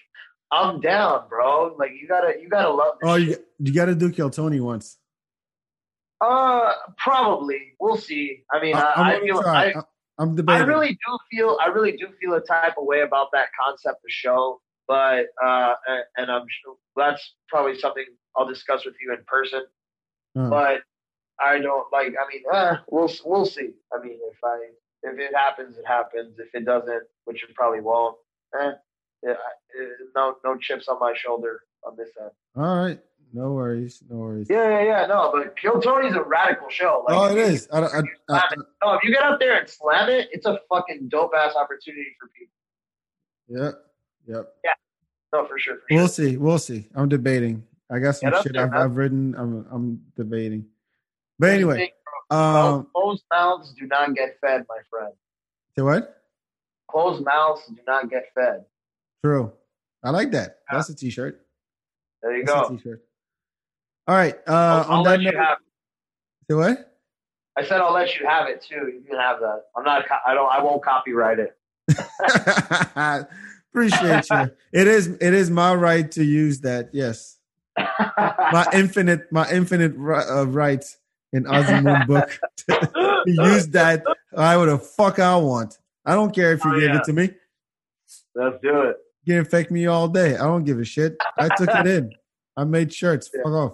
I'm down, bro. Like, you gotta, you gotta love. This Oh, you you got to do Kill Tony once. Uh, probably. We'll see. I mean, I, I, I'm I feel. I, I, I'm I really do feel I really do feel a type of way about that concept of show, but uh, and, and I'm sure that's probably something I'll discuss with you in person. Uh, But I don't like. I mean, eh, we'll we'll see. I mean, if I if it happens, it happens. If it doesn't, which it probably won't, eh, yeah, eh, no no chips on my shoulder on this end. all right. No worries. No worries. Yeah, yeah, yeah. No, but Kill Tony's a radical show. Like, oh, it is. it you- is. I, I, I, No, if you get out there and slam it, it's a fucking dope ass opportunity for people. yep. Yep. Yeah. No, for sure. For sure. We'll see. We'll see. I'm debating. I got some shit there, I've. I've written. I'm I'm debating. But anyway, um, closed mouths do not get fed, my friend. say what? Closed mouths do not get fed. True. I like that. That's a t-shirt. There you That's a go. t-shirt. All right. Uh, I'll, I'll let you note, have. say what? I said I'll let you have it too. You can have that. I'm not. I don't. I won't copyright it. Appreciate you. It is it is my right to use that. Yes, my infinite my infinite uh, rights in Ozzy Moon book to use that I would the fuck I want. I don't care if you Oh, give yeah. it to me. Let's do it. You can infect me all day. I don't give a shit. I took it in. I made shirts. Yeah. Fuck off.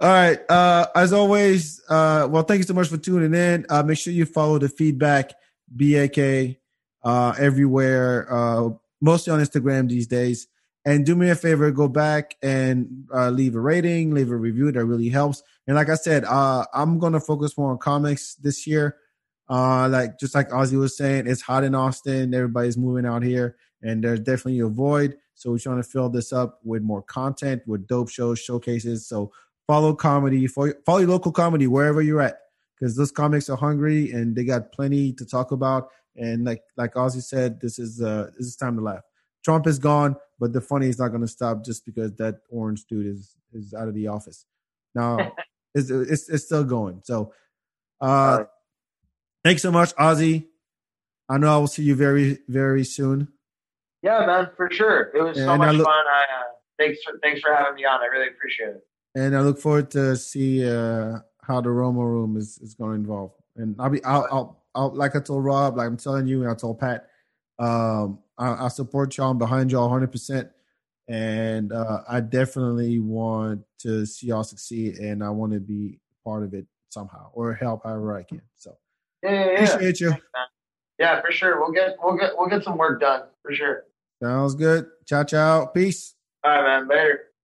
All right. Uh, as always, uh, well, thank you so much for tuning in. Uh, make sure you follow the FeedBak BAK uh, everywhere, uh, mostly on Instagram these days. And do me a favor, go back and uh, leave a rating, leave a review. That really helps. And like I said, uh, I'm gonna focus more on comics this year. Uh, like just like Ozzy was saying, it's hot in Austin. Everybody's moving out here, and there's definitely a void. So we're trying to fill this up with more content, with dope shows, showcases. So follow comedy, follow, follow your local comedy wherever you're at, because those comics are hungry and they got plenty to talk about. And like like Ozzy said, this is uh this is time to laugh. Trump is gone, but the funny is not going to stop just because that orange dude is is out of the office. Now it's, it's it's still going. So, uh, Alright. thanks so much, Ozzy. I know I will see you very very soon. Yeah, man, for sure. It was so And much look- fun. I uh, thanks for thanks for having me on. I really appreciate it. and I look forward to see uh, how the Roma room is, is going to involve. And I'll be, I'll, I'll, I'll, like I told Rob, like I'm telling you, and I told Pat, um, I, I support y'all. I'm behind y'all 100. percent And uh, I definitely want to see y'all succeed, and I want to be part of it somehow or help however I can. So Yeah, yeah, yeah. appreciate you. Thanks. Yeah, for sure. We'll get we'll get we'll get some work done for sure. Sounds good. Ciao, ciao. Peace. Right, man. Later.